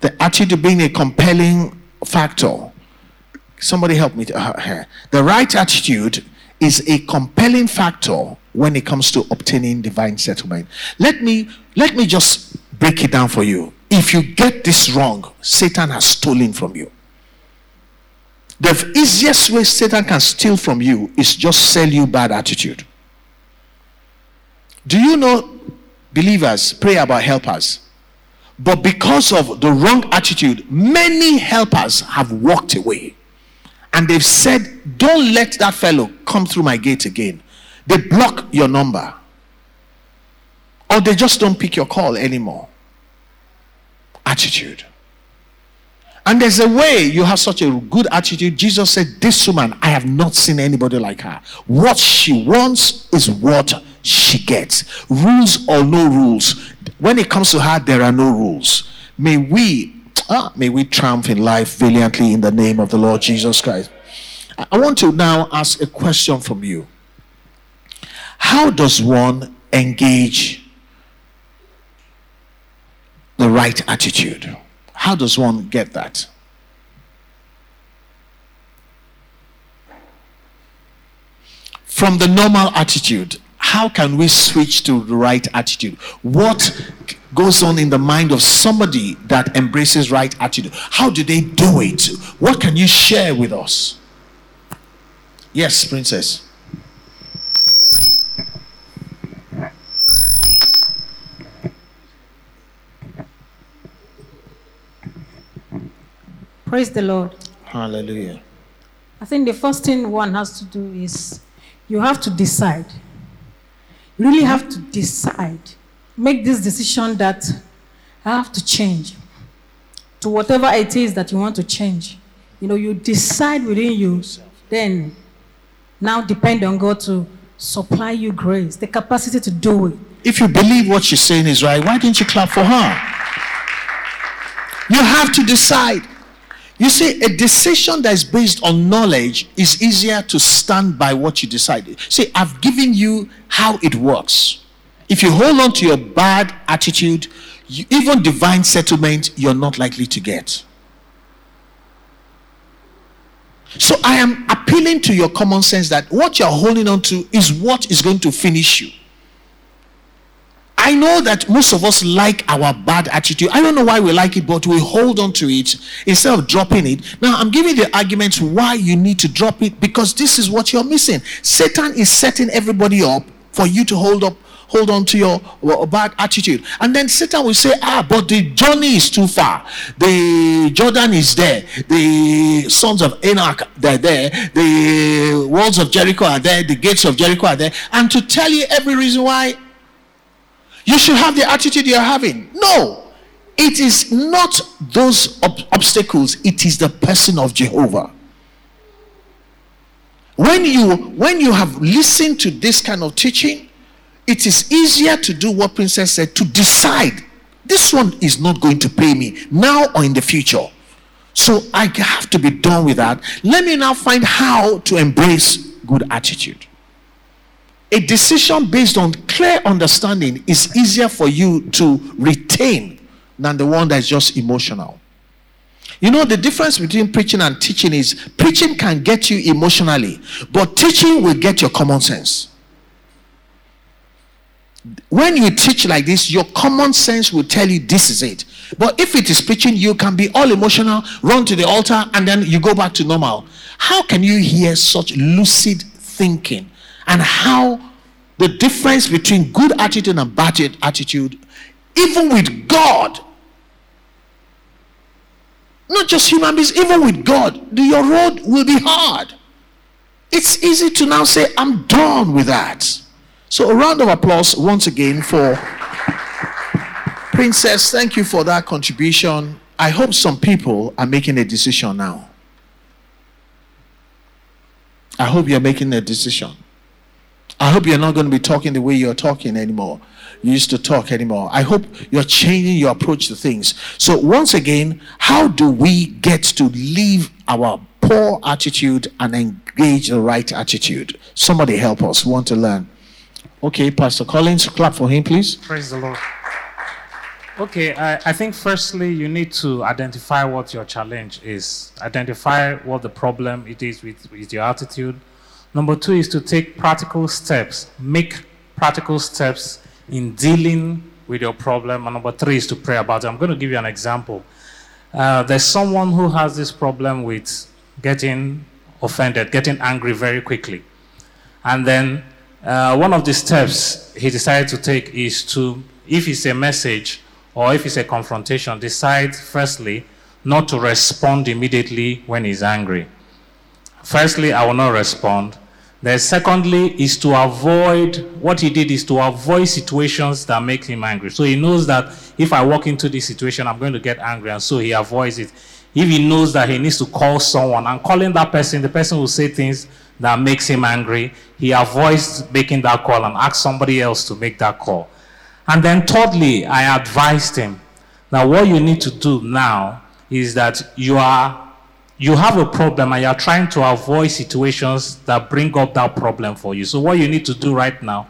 the attitude being a compelling factor? Somebody help me uh. The right attitude is a compelling factor when it comes to obtaining divine settlement. Let me let me just break it down for you. If you get this wrong, Satan has stolen from you. The easiest way Satan can steal from you is just sell you bad attitude. Do you know believers pray about helpers? But because of the wrong attitude, many helpers have walked away and they've said, Don't let that fellow come through my gate again. They block your number, or they just don't pick your call anymore. Attitude. And there's a way you have such a good attitude. Jesus said, This woman, I have not seen anybody like her. What she wants is what she gets. Rules or no rules. When it comes to her, there are no rules. May we Ah, may we triumph in life valiantly in the name of the Lord Jesus Christ. I want to now ask a question from you. How does one engage the right attitude? How does one get that? From the normal attitude, how can we switch to the right attitude? What goes on in the mind of somebody that embraces right attitude? How do they do it? What can you share with us? Yes, Princess. Praise the Lord. Hallelujah. I think the first thing one has to do is you have to decide. You really have to decide. Make this decision that I have to change to whatever it is that you want to change. You know, you decide within you, then now depend on God to supply you grace, the capacity to do it. If you believe what she's saying is right, why didn't you clap for her? You have to decide. You see, a decision that is based on knowledge is easier to stand by what you decided. See, I've given you how it works. If you hold on to your bad attitude, you, even divine settlement, you're not likely to get. So I am appealing to your common sense that what you're holding on to is what is going to finish you. I know that most of us like our bad attitude. I don't know why we like it, but we hold on to it instead of dropping it. Now, I'm giving the arguments why you need to drop it because this is what you're missing. Satan is setting everybody up for you to hold up hold on to your bad attitude. And then Satan will say, Ah, but the journey is too far. The Jordan is there. The sons of Enoch, they're there. The walls of Jericho are there. The gates of Jericho are there. And to tell you every reason why you should have the attitude you're having. No, it is not those ob- obstacles, it is the person of Jehovah. When you when you have listened to this kind of teaching, it is easier to do what Princess said to decide this one is not going to pay me now or in the future. So I have to be done with that. Let me now find how to embrace good attitude a decision based on clear understanding is easier for you to retain than the one that's just emotional. You know, the difference between preaching and teaching is preaching can get you emotionally, but teaching will get your common sense. When you teach like this, your common sense will tell you this is it. But if it is preaching, you can be all emotional, run to the altar, and then you go back to normal. How can you hear such lucid thinking? and how the difference between good attitude and bad attitude, even with God, not just human beings, even with God, your road will be hard. It's easy to now say, I'm done with that. So, a round of applause once again for Princess. Thank you for that contribution. I hope some people are making a decision now. I hope you're making a decision. I hope you're not going to be talking the way you're talking anymore. You used to talk anymore. I hope you're changing your approach to things. So, once again, how do we get to leave our poor attitude and engage the right attitude? Somebody help us. We want to learn. Okay, Pastor Collins, clap for him, please. Praise the Lord. Okay, I, I think firstly you need to identify what your challenge is. Identify what the problem it is with, with your attitude Number two is to take practical steps, make practical steps in dealing with your problem. And number three is to pray about it. I'm going to give you an example. Uh, there's someone who has this problem with getting offended, getting angry very quickly. And then uh, one of the steps he decided to take is to, if it's a message or if it's a confrontation, decide firstly not to respond immediately when he's angry. Firstly, I will not respond. Then secondly is to avoid, what he did is to avoid situations that make him angry. So he knows that if I walk into this situation, I'm going to get angry. And so he avoids it. If he knows that he needs to call someone and calling that person, the person will say things that makes him angry. He avoids making that call and asks somebody else to make that call. And then thirdly, I advised him that what you need to do now is that you are you have a problem and you're trying to avoid situations that bring up that problem for you. So, what you need to do right now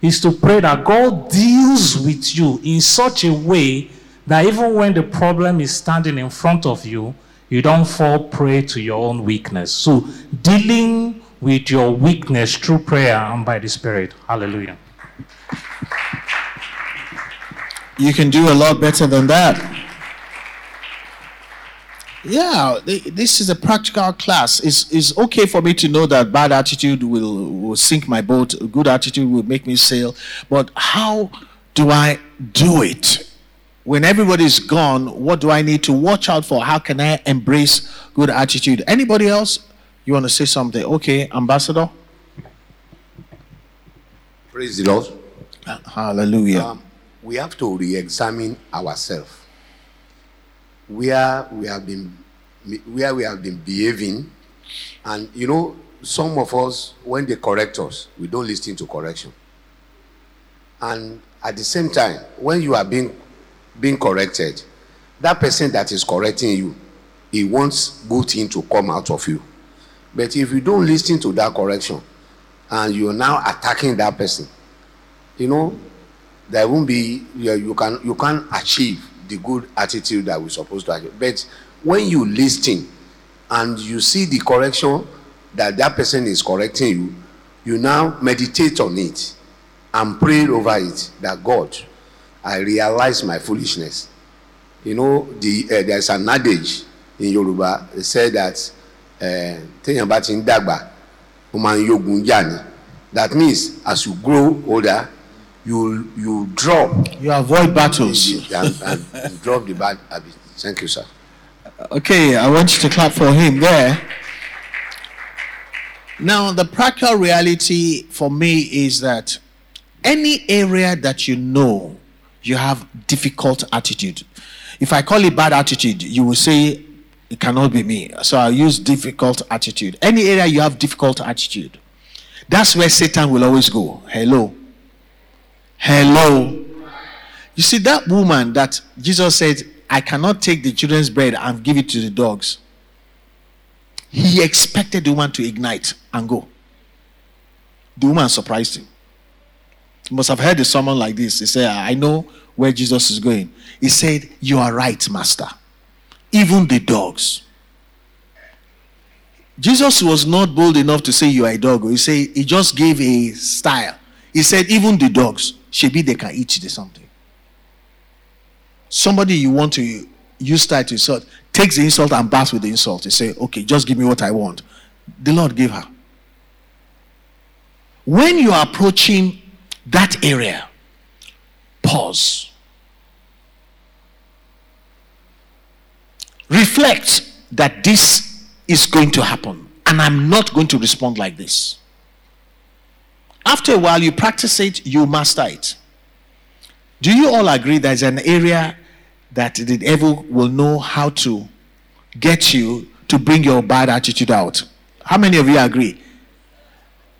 is to pray that God deals with you in such a way that even when the problem is standing in front of you, you don't fall prey to your own weakness. So, dealing with your weakness through prayer and by the Spirit. Hallelujah. You can do a lot better than that. Yeah, this is a practical class. It's, it's okay for me to know that bad attitude will, will sink my boat, good attitude will make me sail. But how do I do it? When everybody's gone, what do I need to watch out for? How can I embrace good attitude? Anybody else? You want to say something? Okay, Ambassador? Praise the Lord. Hallelujah. Um, we have to re examine ourselves where we have been where we have been behaving and you know some of us when they correct us we don't listen to correction and at the same time when you are being being corrected that person that is correcting you he wants good thing to come out of you. But if you don't listen to that correction and you're now attacking that person, you know, there won't be you, you can you can't achieve the good attitude that we're supposed to achieve. But when you listen and you see the correction that that person is correcting you, you now meditate on it and pray over it that God, I realize my foolishness. You know, the uh, there's an adage in Yoruba they say that téèyàn bá ti ń dàgbà ó máa ń yógun jà ni that means as you grow older you you drop You avoid battles. and, and drop the bad habit. Thank you, sir. Okay, I want you to clap for him there. Now, the practical reality for me is that any area that you know you have difficult attitude, if I call it bad attitude, you will say it cannot be me. So I'll use difficult attitude. Any area you have difficult attitude, that's where Satan will always go. Hello. Hello. You see, that woman that Jesus said, I cannot take the children's bread and give it to the dogs. He expected the woman to ignite and go. The woman surprised him. You must have heard sermon like this. He said, I know where Jesus is going. He said, You are right, Master. Even the dogs. Jesus was not bold enough to say you are a dog. He say he just gave a style. He said, even the dogs, maybe they can eat the something. Somebody you want to use style to insult takes the insult and baths with the insult. He say, okay, just give me what I want. The Lord gave her. When you are approaching that area, pause. Reflect that this is going to happen and I'm not going to respond like this. After a while, you practice it, you master it. Do you all agree there's an area that the devil will know how to get you to bring your bad attitude out? How many of you agree?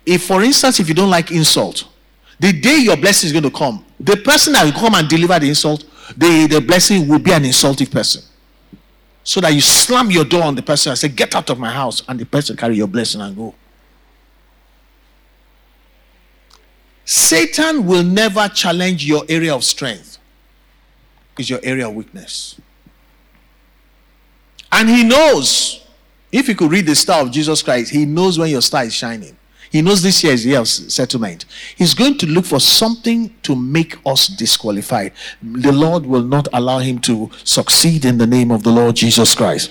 If, for instance, if you don't like insult, the day your blessing is going to come, the person that will come and deliver the insult, the, the blessing will be an insultive person. So that you slam your door on the person and say, Get out of my house, and the person carry your blessing and go. Satan will never challenge your area of strength. It's your area of weakness. And he knows, if you could read the star of Jesus Christ, he knows when your star is shining. He knows this year is the year of settlement. He's going to look for something to make us disqualified. The Lord will not allow him to succeed in the name of the Lord Jesus Christ.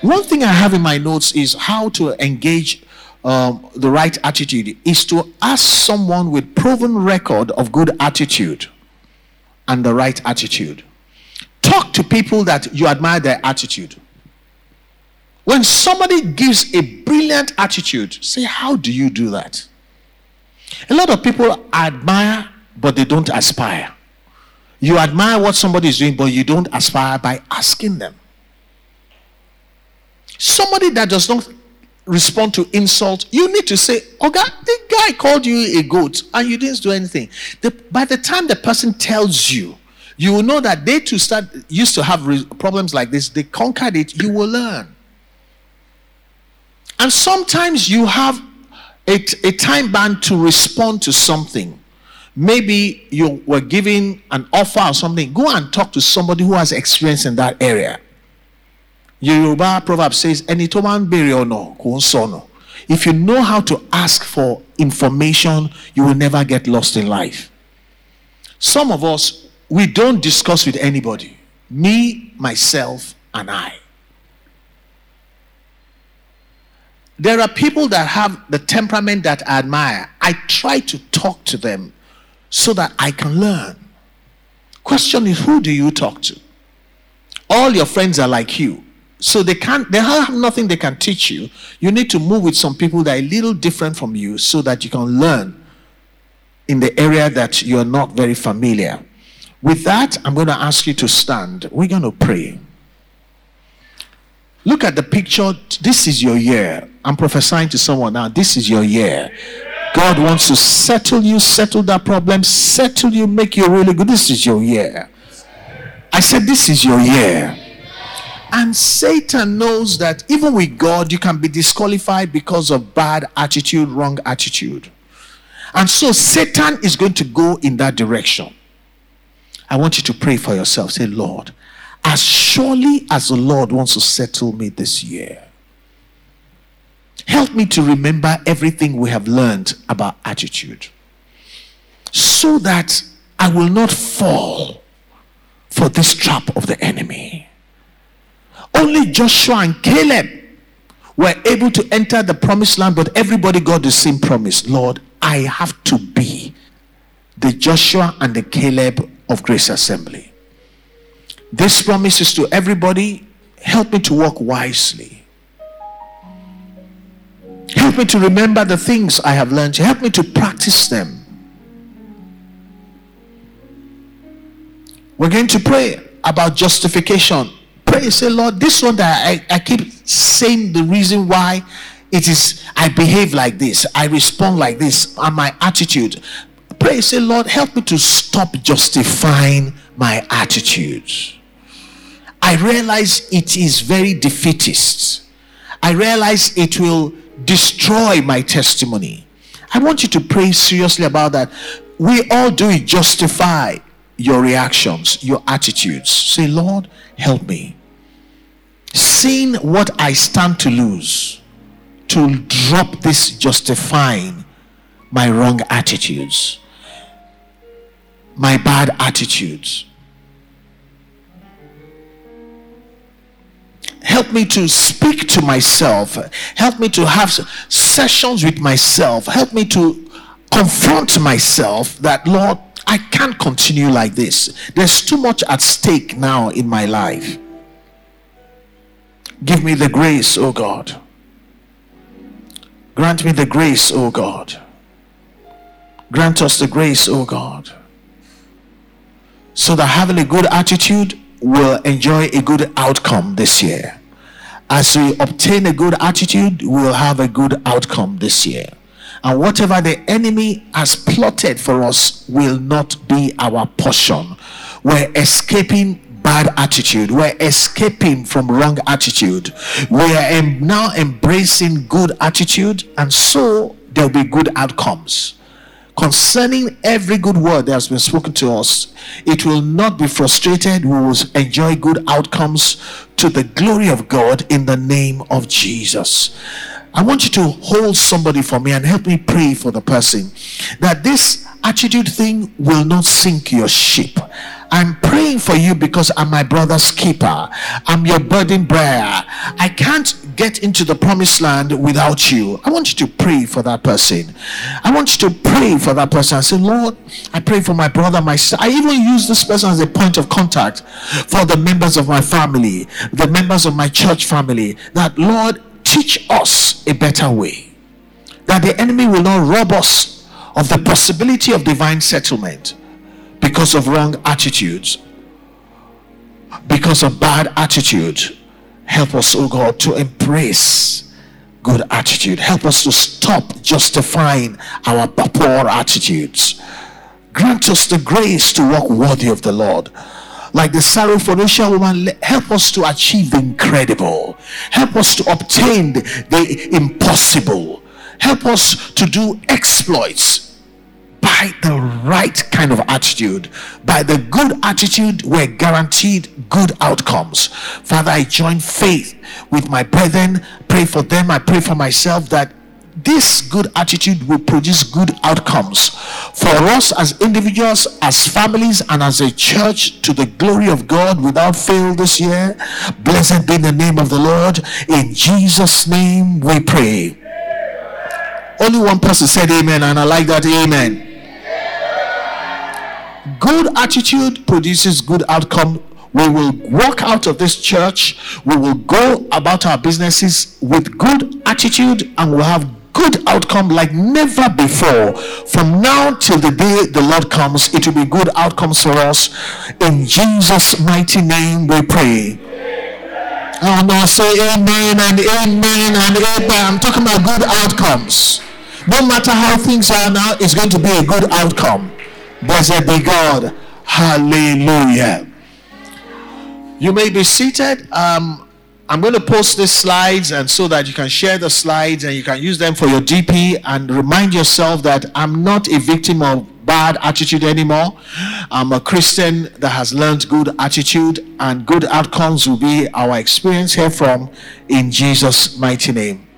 One thing I have in my notes is how to engage um, the right attitude is to ask someone with proven record of good attitude and the right attitude. Talk to people that you admire their attitude. When somebody gives a brilliant attitude, say, How do you do that? A lot of people admire, but they don't aspire. You admire what somebody is doing, but you don't aspire by asking them. Somebody that does not respond to insult, you need to say, Okay, the guy called you a goat and you didn't do anything. The, by the time the person tells you, you will know that they too start used to have re- problems like this. They conquered it. You will learn. And sometimes you have a, a time band to respond to something. Maybe you were given an offer or something. Go and talk to somebody who has experience in that area. Yoruba proverb says. If you know how to ask for information, you will never get lost in life. Some of us, we don't discuss with anybody. Me, myself, and I. There are people that have the temperament that I admire. I try to talk to them so that I can learn. Question is, who do you talk to? All your friends are like you. So they can't they have nothing they can teach you. You need to move with some people that are a little different from you so that you can learn in the area that you're not very familiar. With that, I'm going to ask you to stand. We're going to pray. Look at the picture. This is your year. I'm prophesying to someone now. This is your year. God wants to settle you, settle that problem, settle you, make you really good. This is your year. I said, This is your year. And Satan knows that even with God, you can be disqualified because of bad attitude, wrong attitude. And so Satan is going to go in that direction. I want you to pray for yourself. Say, Lord, as surely as the Lord wants to settle me this year, help me to remember everything we have learned about attitude so that I will not fall for this trap of the enemy. Only Joshua and Caleb were able to enter the promised land, but everybody got the same promise Lord, I have to be the Joshua and the Caleb of Grace Assembly. This promise is to everybody help me to walk wisely. Help me to remember the things I have learned. Help me to practice them. We're going to pray about justification. Pray, say, Lord, this one that I, I keep saying the reason why it is I behave like this, I respond like this, and my attitude. Pray, say, Lord, help me to stop justifying my attitudes. I realize it is very defeatist. I realize it will destroy my testimony. I want you to pray seriously about that. We all do it, justify your reactions, your attitudes. Say, Lord, help me. Seeing what I stand to lose, to drop this justifying my wrong attitudes, my bad attitudes. Help me to speak to myself. Help me to have sessions with myself. Help me to confront myself that, Lord, I can't continue like this. There's too much at stake now in my life. Give me the grace, oh God. Grant me the grace, oh God. Grant us the grace, oh God. So that having a good attitude will enjoy a good outcome this year. As we obtain a good attitude, we'll have a good outcome this year. And whatever the enemy has plotted for us will not be our portion. We're escaping bad attitude. We're escaping from wrong attitude. We are now embracing good attitude, and so there'll be good outcomes. Concerning every good word that has been spoken to us, it will not be frustrated. We will enjoy good outcomes to the glory of God in the name of Jesus. I want you to hold somebody for me and help me pray for the person that this attitude thing will not sink your ship. I'm praying for you because I'm my brother's keeper. I'm your burden bearer. I can't get into the promised land without you. I want you to pray for that person. I want you to pray for that person. I say, Lord, I pray for my brother, my I even use this person as a point of contact for the members of my family, the members of my church family. That Lord, teach us a better way. That the enemy will not rob us of the possibility of divine settlement because of wrong attitudes, because of bad attitude. Help us, oh God, to embrace good attitude. Help us to stop justifying our poor attitudes. Grant us the grace to walk worthy of the Lord like the Syrophoenician woman, help us to achieve the incredible. Help us to obtain the, impossible. Help us to do exploits by the right kind of attitude. By the good attitude, we're guaranteed good outcomes. Father, I join faith with my brethren. Pray for them. I pray for myself that this good attitude will produce good outcomes for us as individuals, as families, and as a church to the glory of God without fail this year. Blessed be the name of the Lord. In Jesus' name we pray. Only one person said amen, and I like that amen. Good attitude produces good outcome we will walk out of this church we will go about our businesses with good attitude and we'll have good outcome like never before. From now till the day the Lord comes, it will be good outcomes for us. In Jesus' mighty name we pray. Oh no, say amen and amen and amen. I'm talking about good outcomes. No matter how things are now, it's going to be a good outcome. Blessed be God. Hallelujah. You may be seated. Um, I'm going to post these slides and so that you can share the slides and you can use them for your DP and remind yourself that I'm not a victim of bad attitude anymore. I'm a Christian that has learned good attitude and good outcomes will be our experience here from in Jesus' mighty name.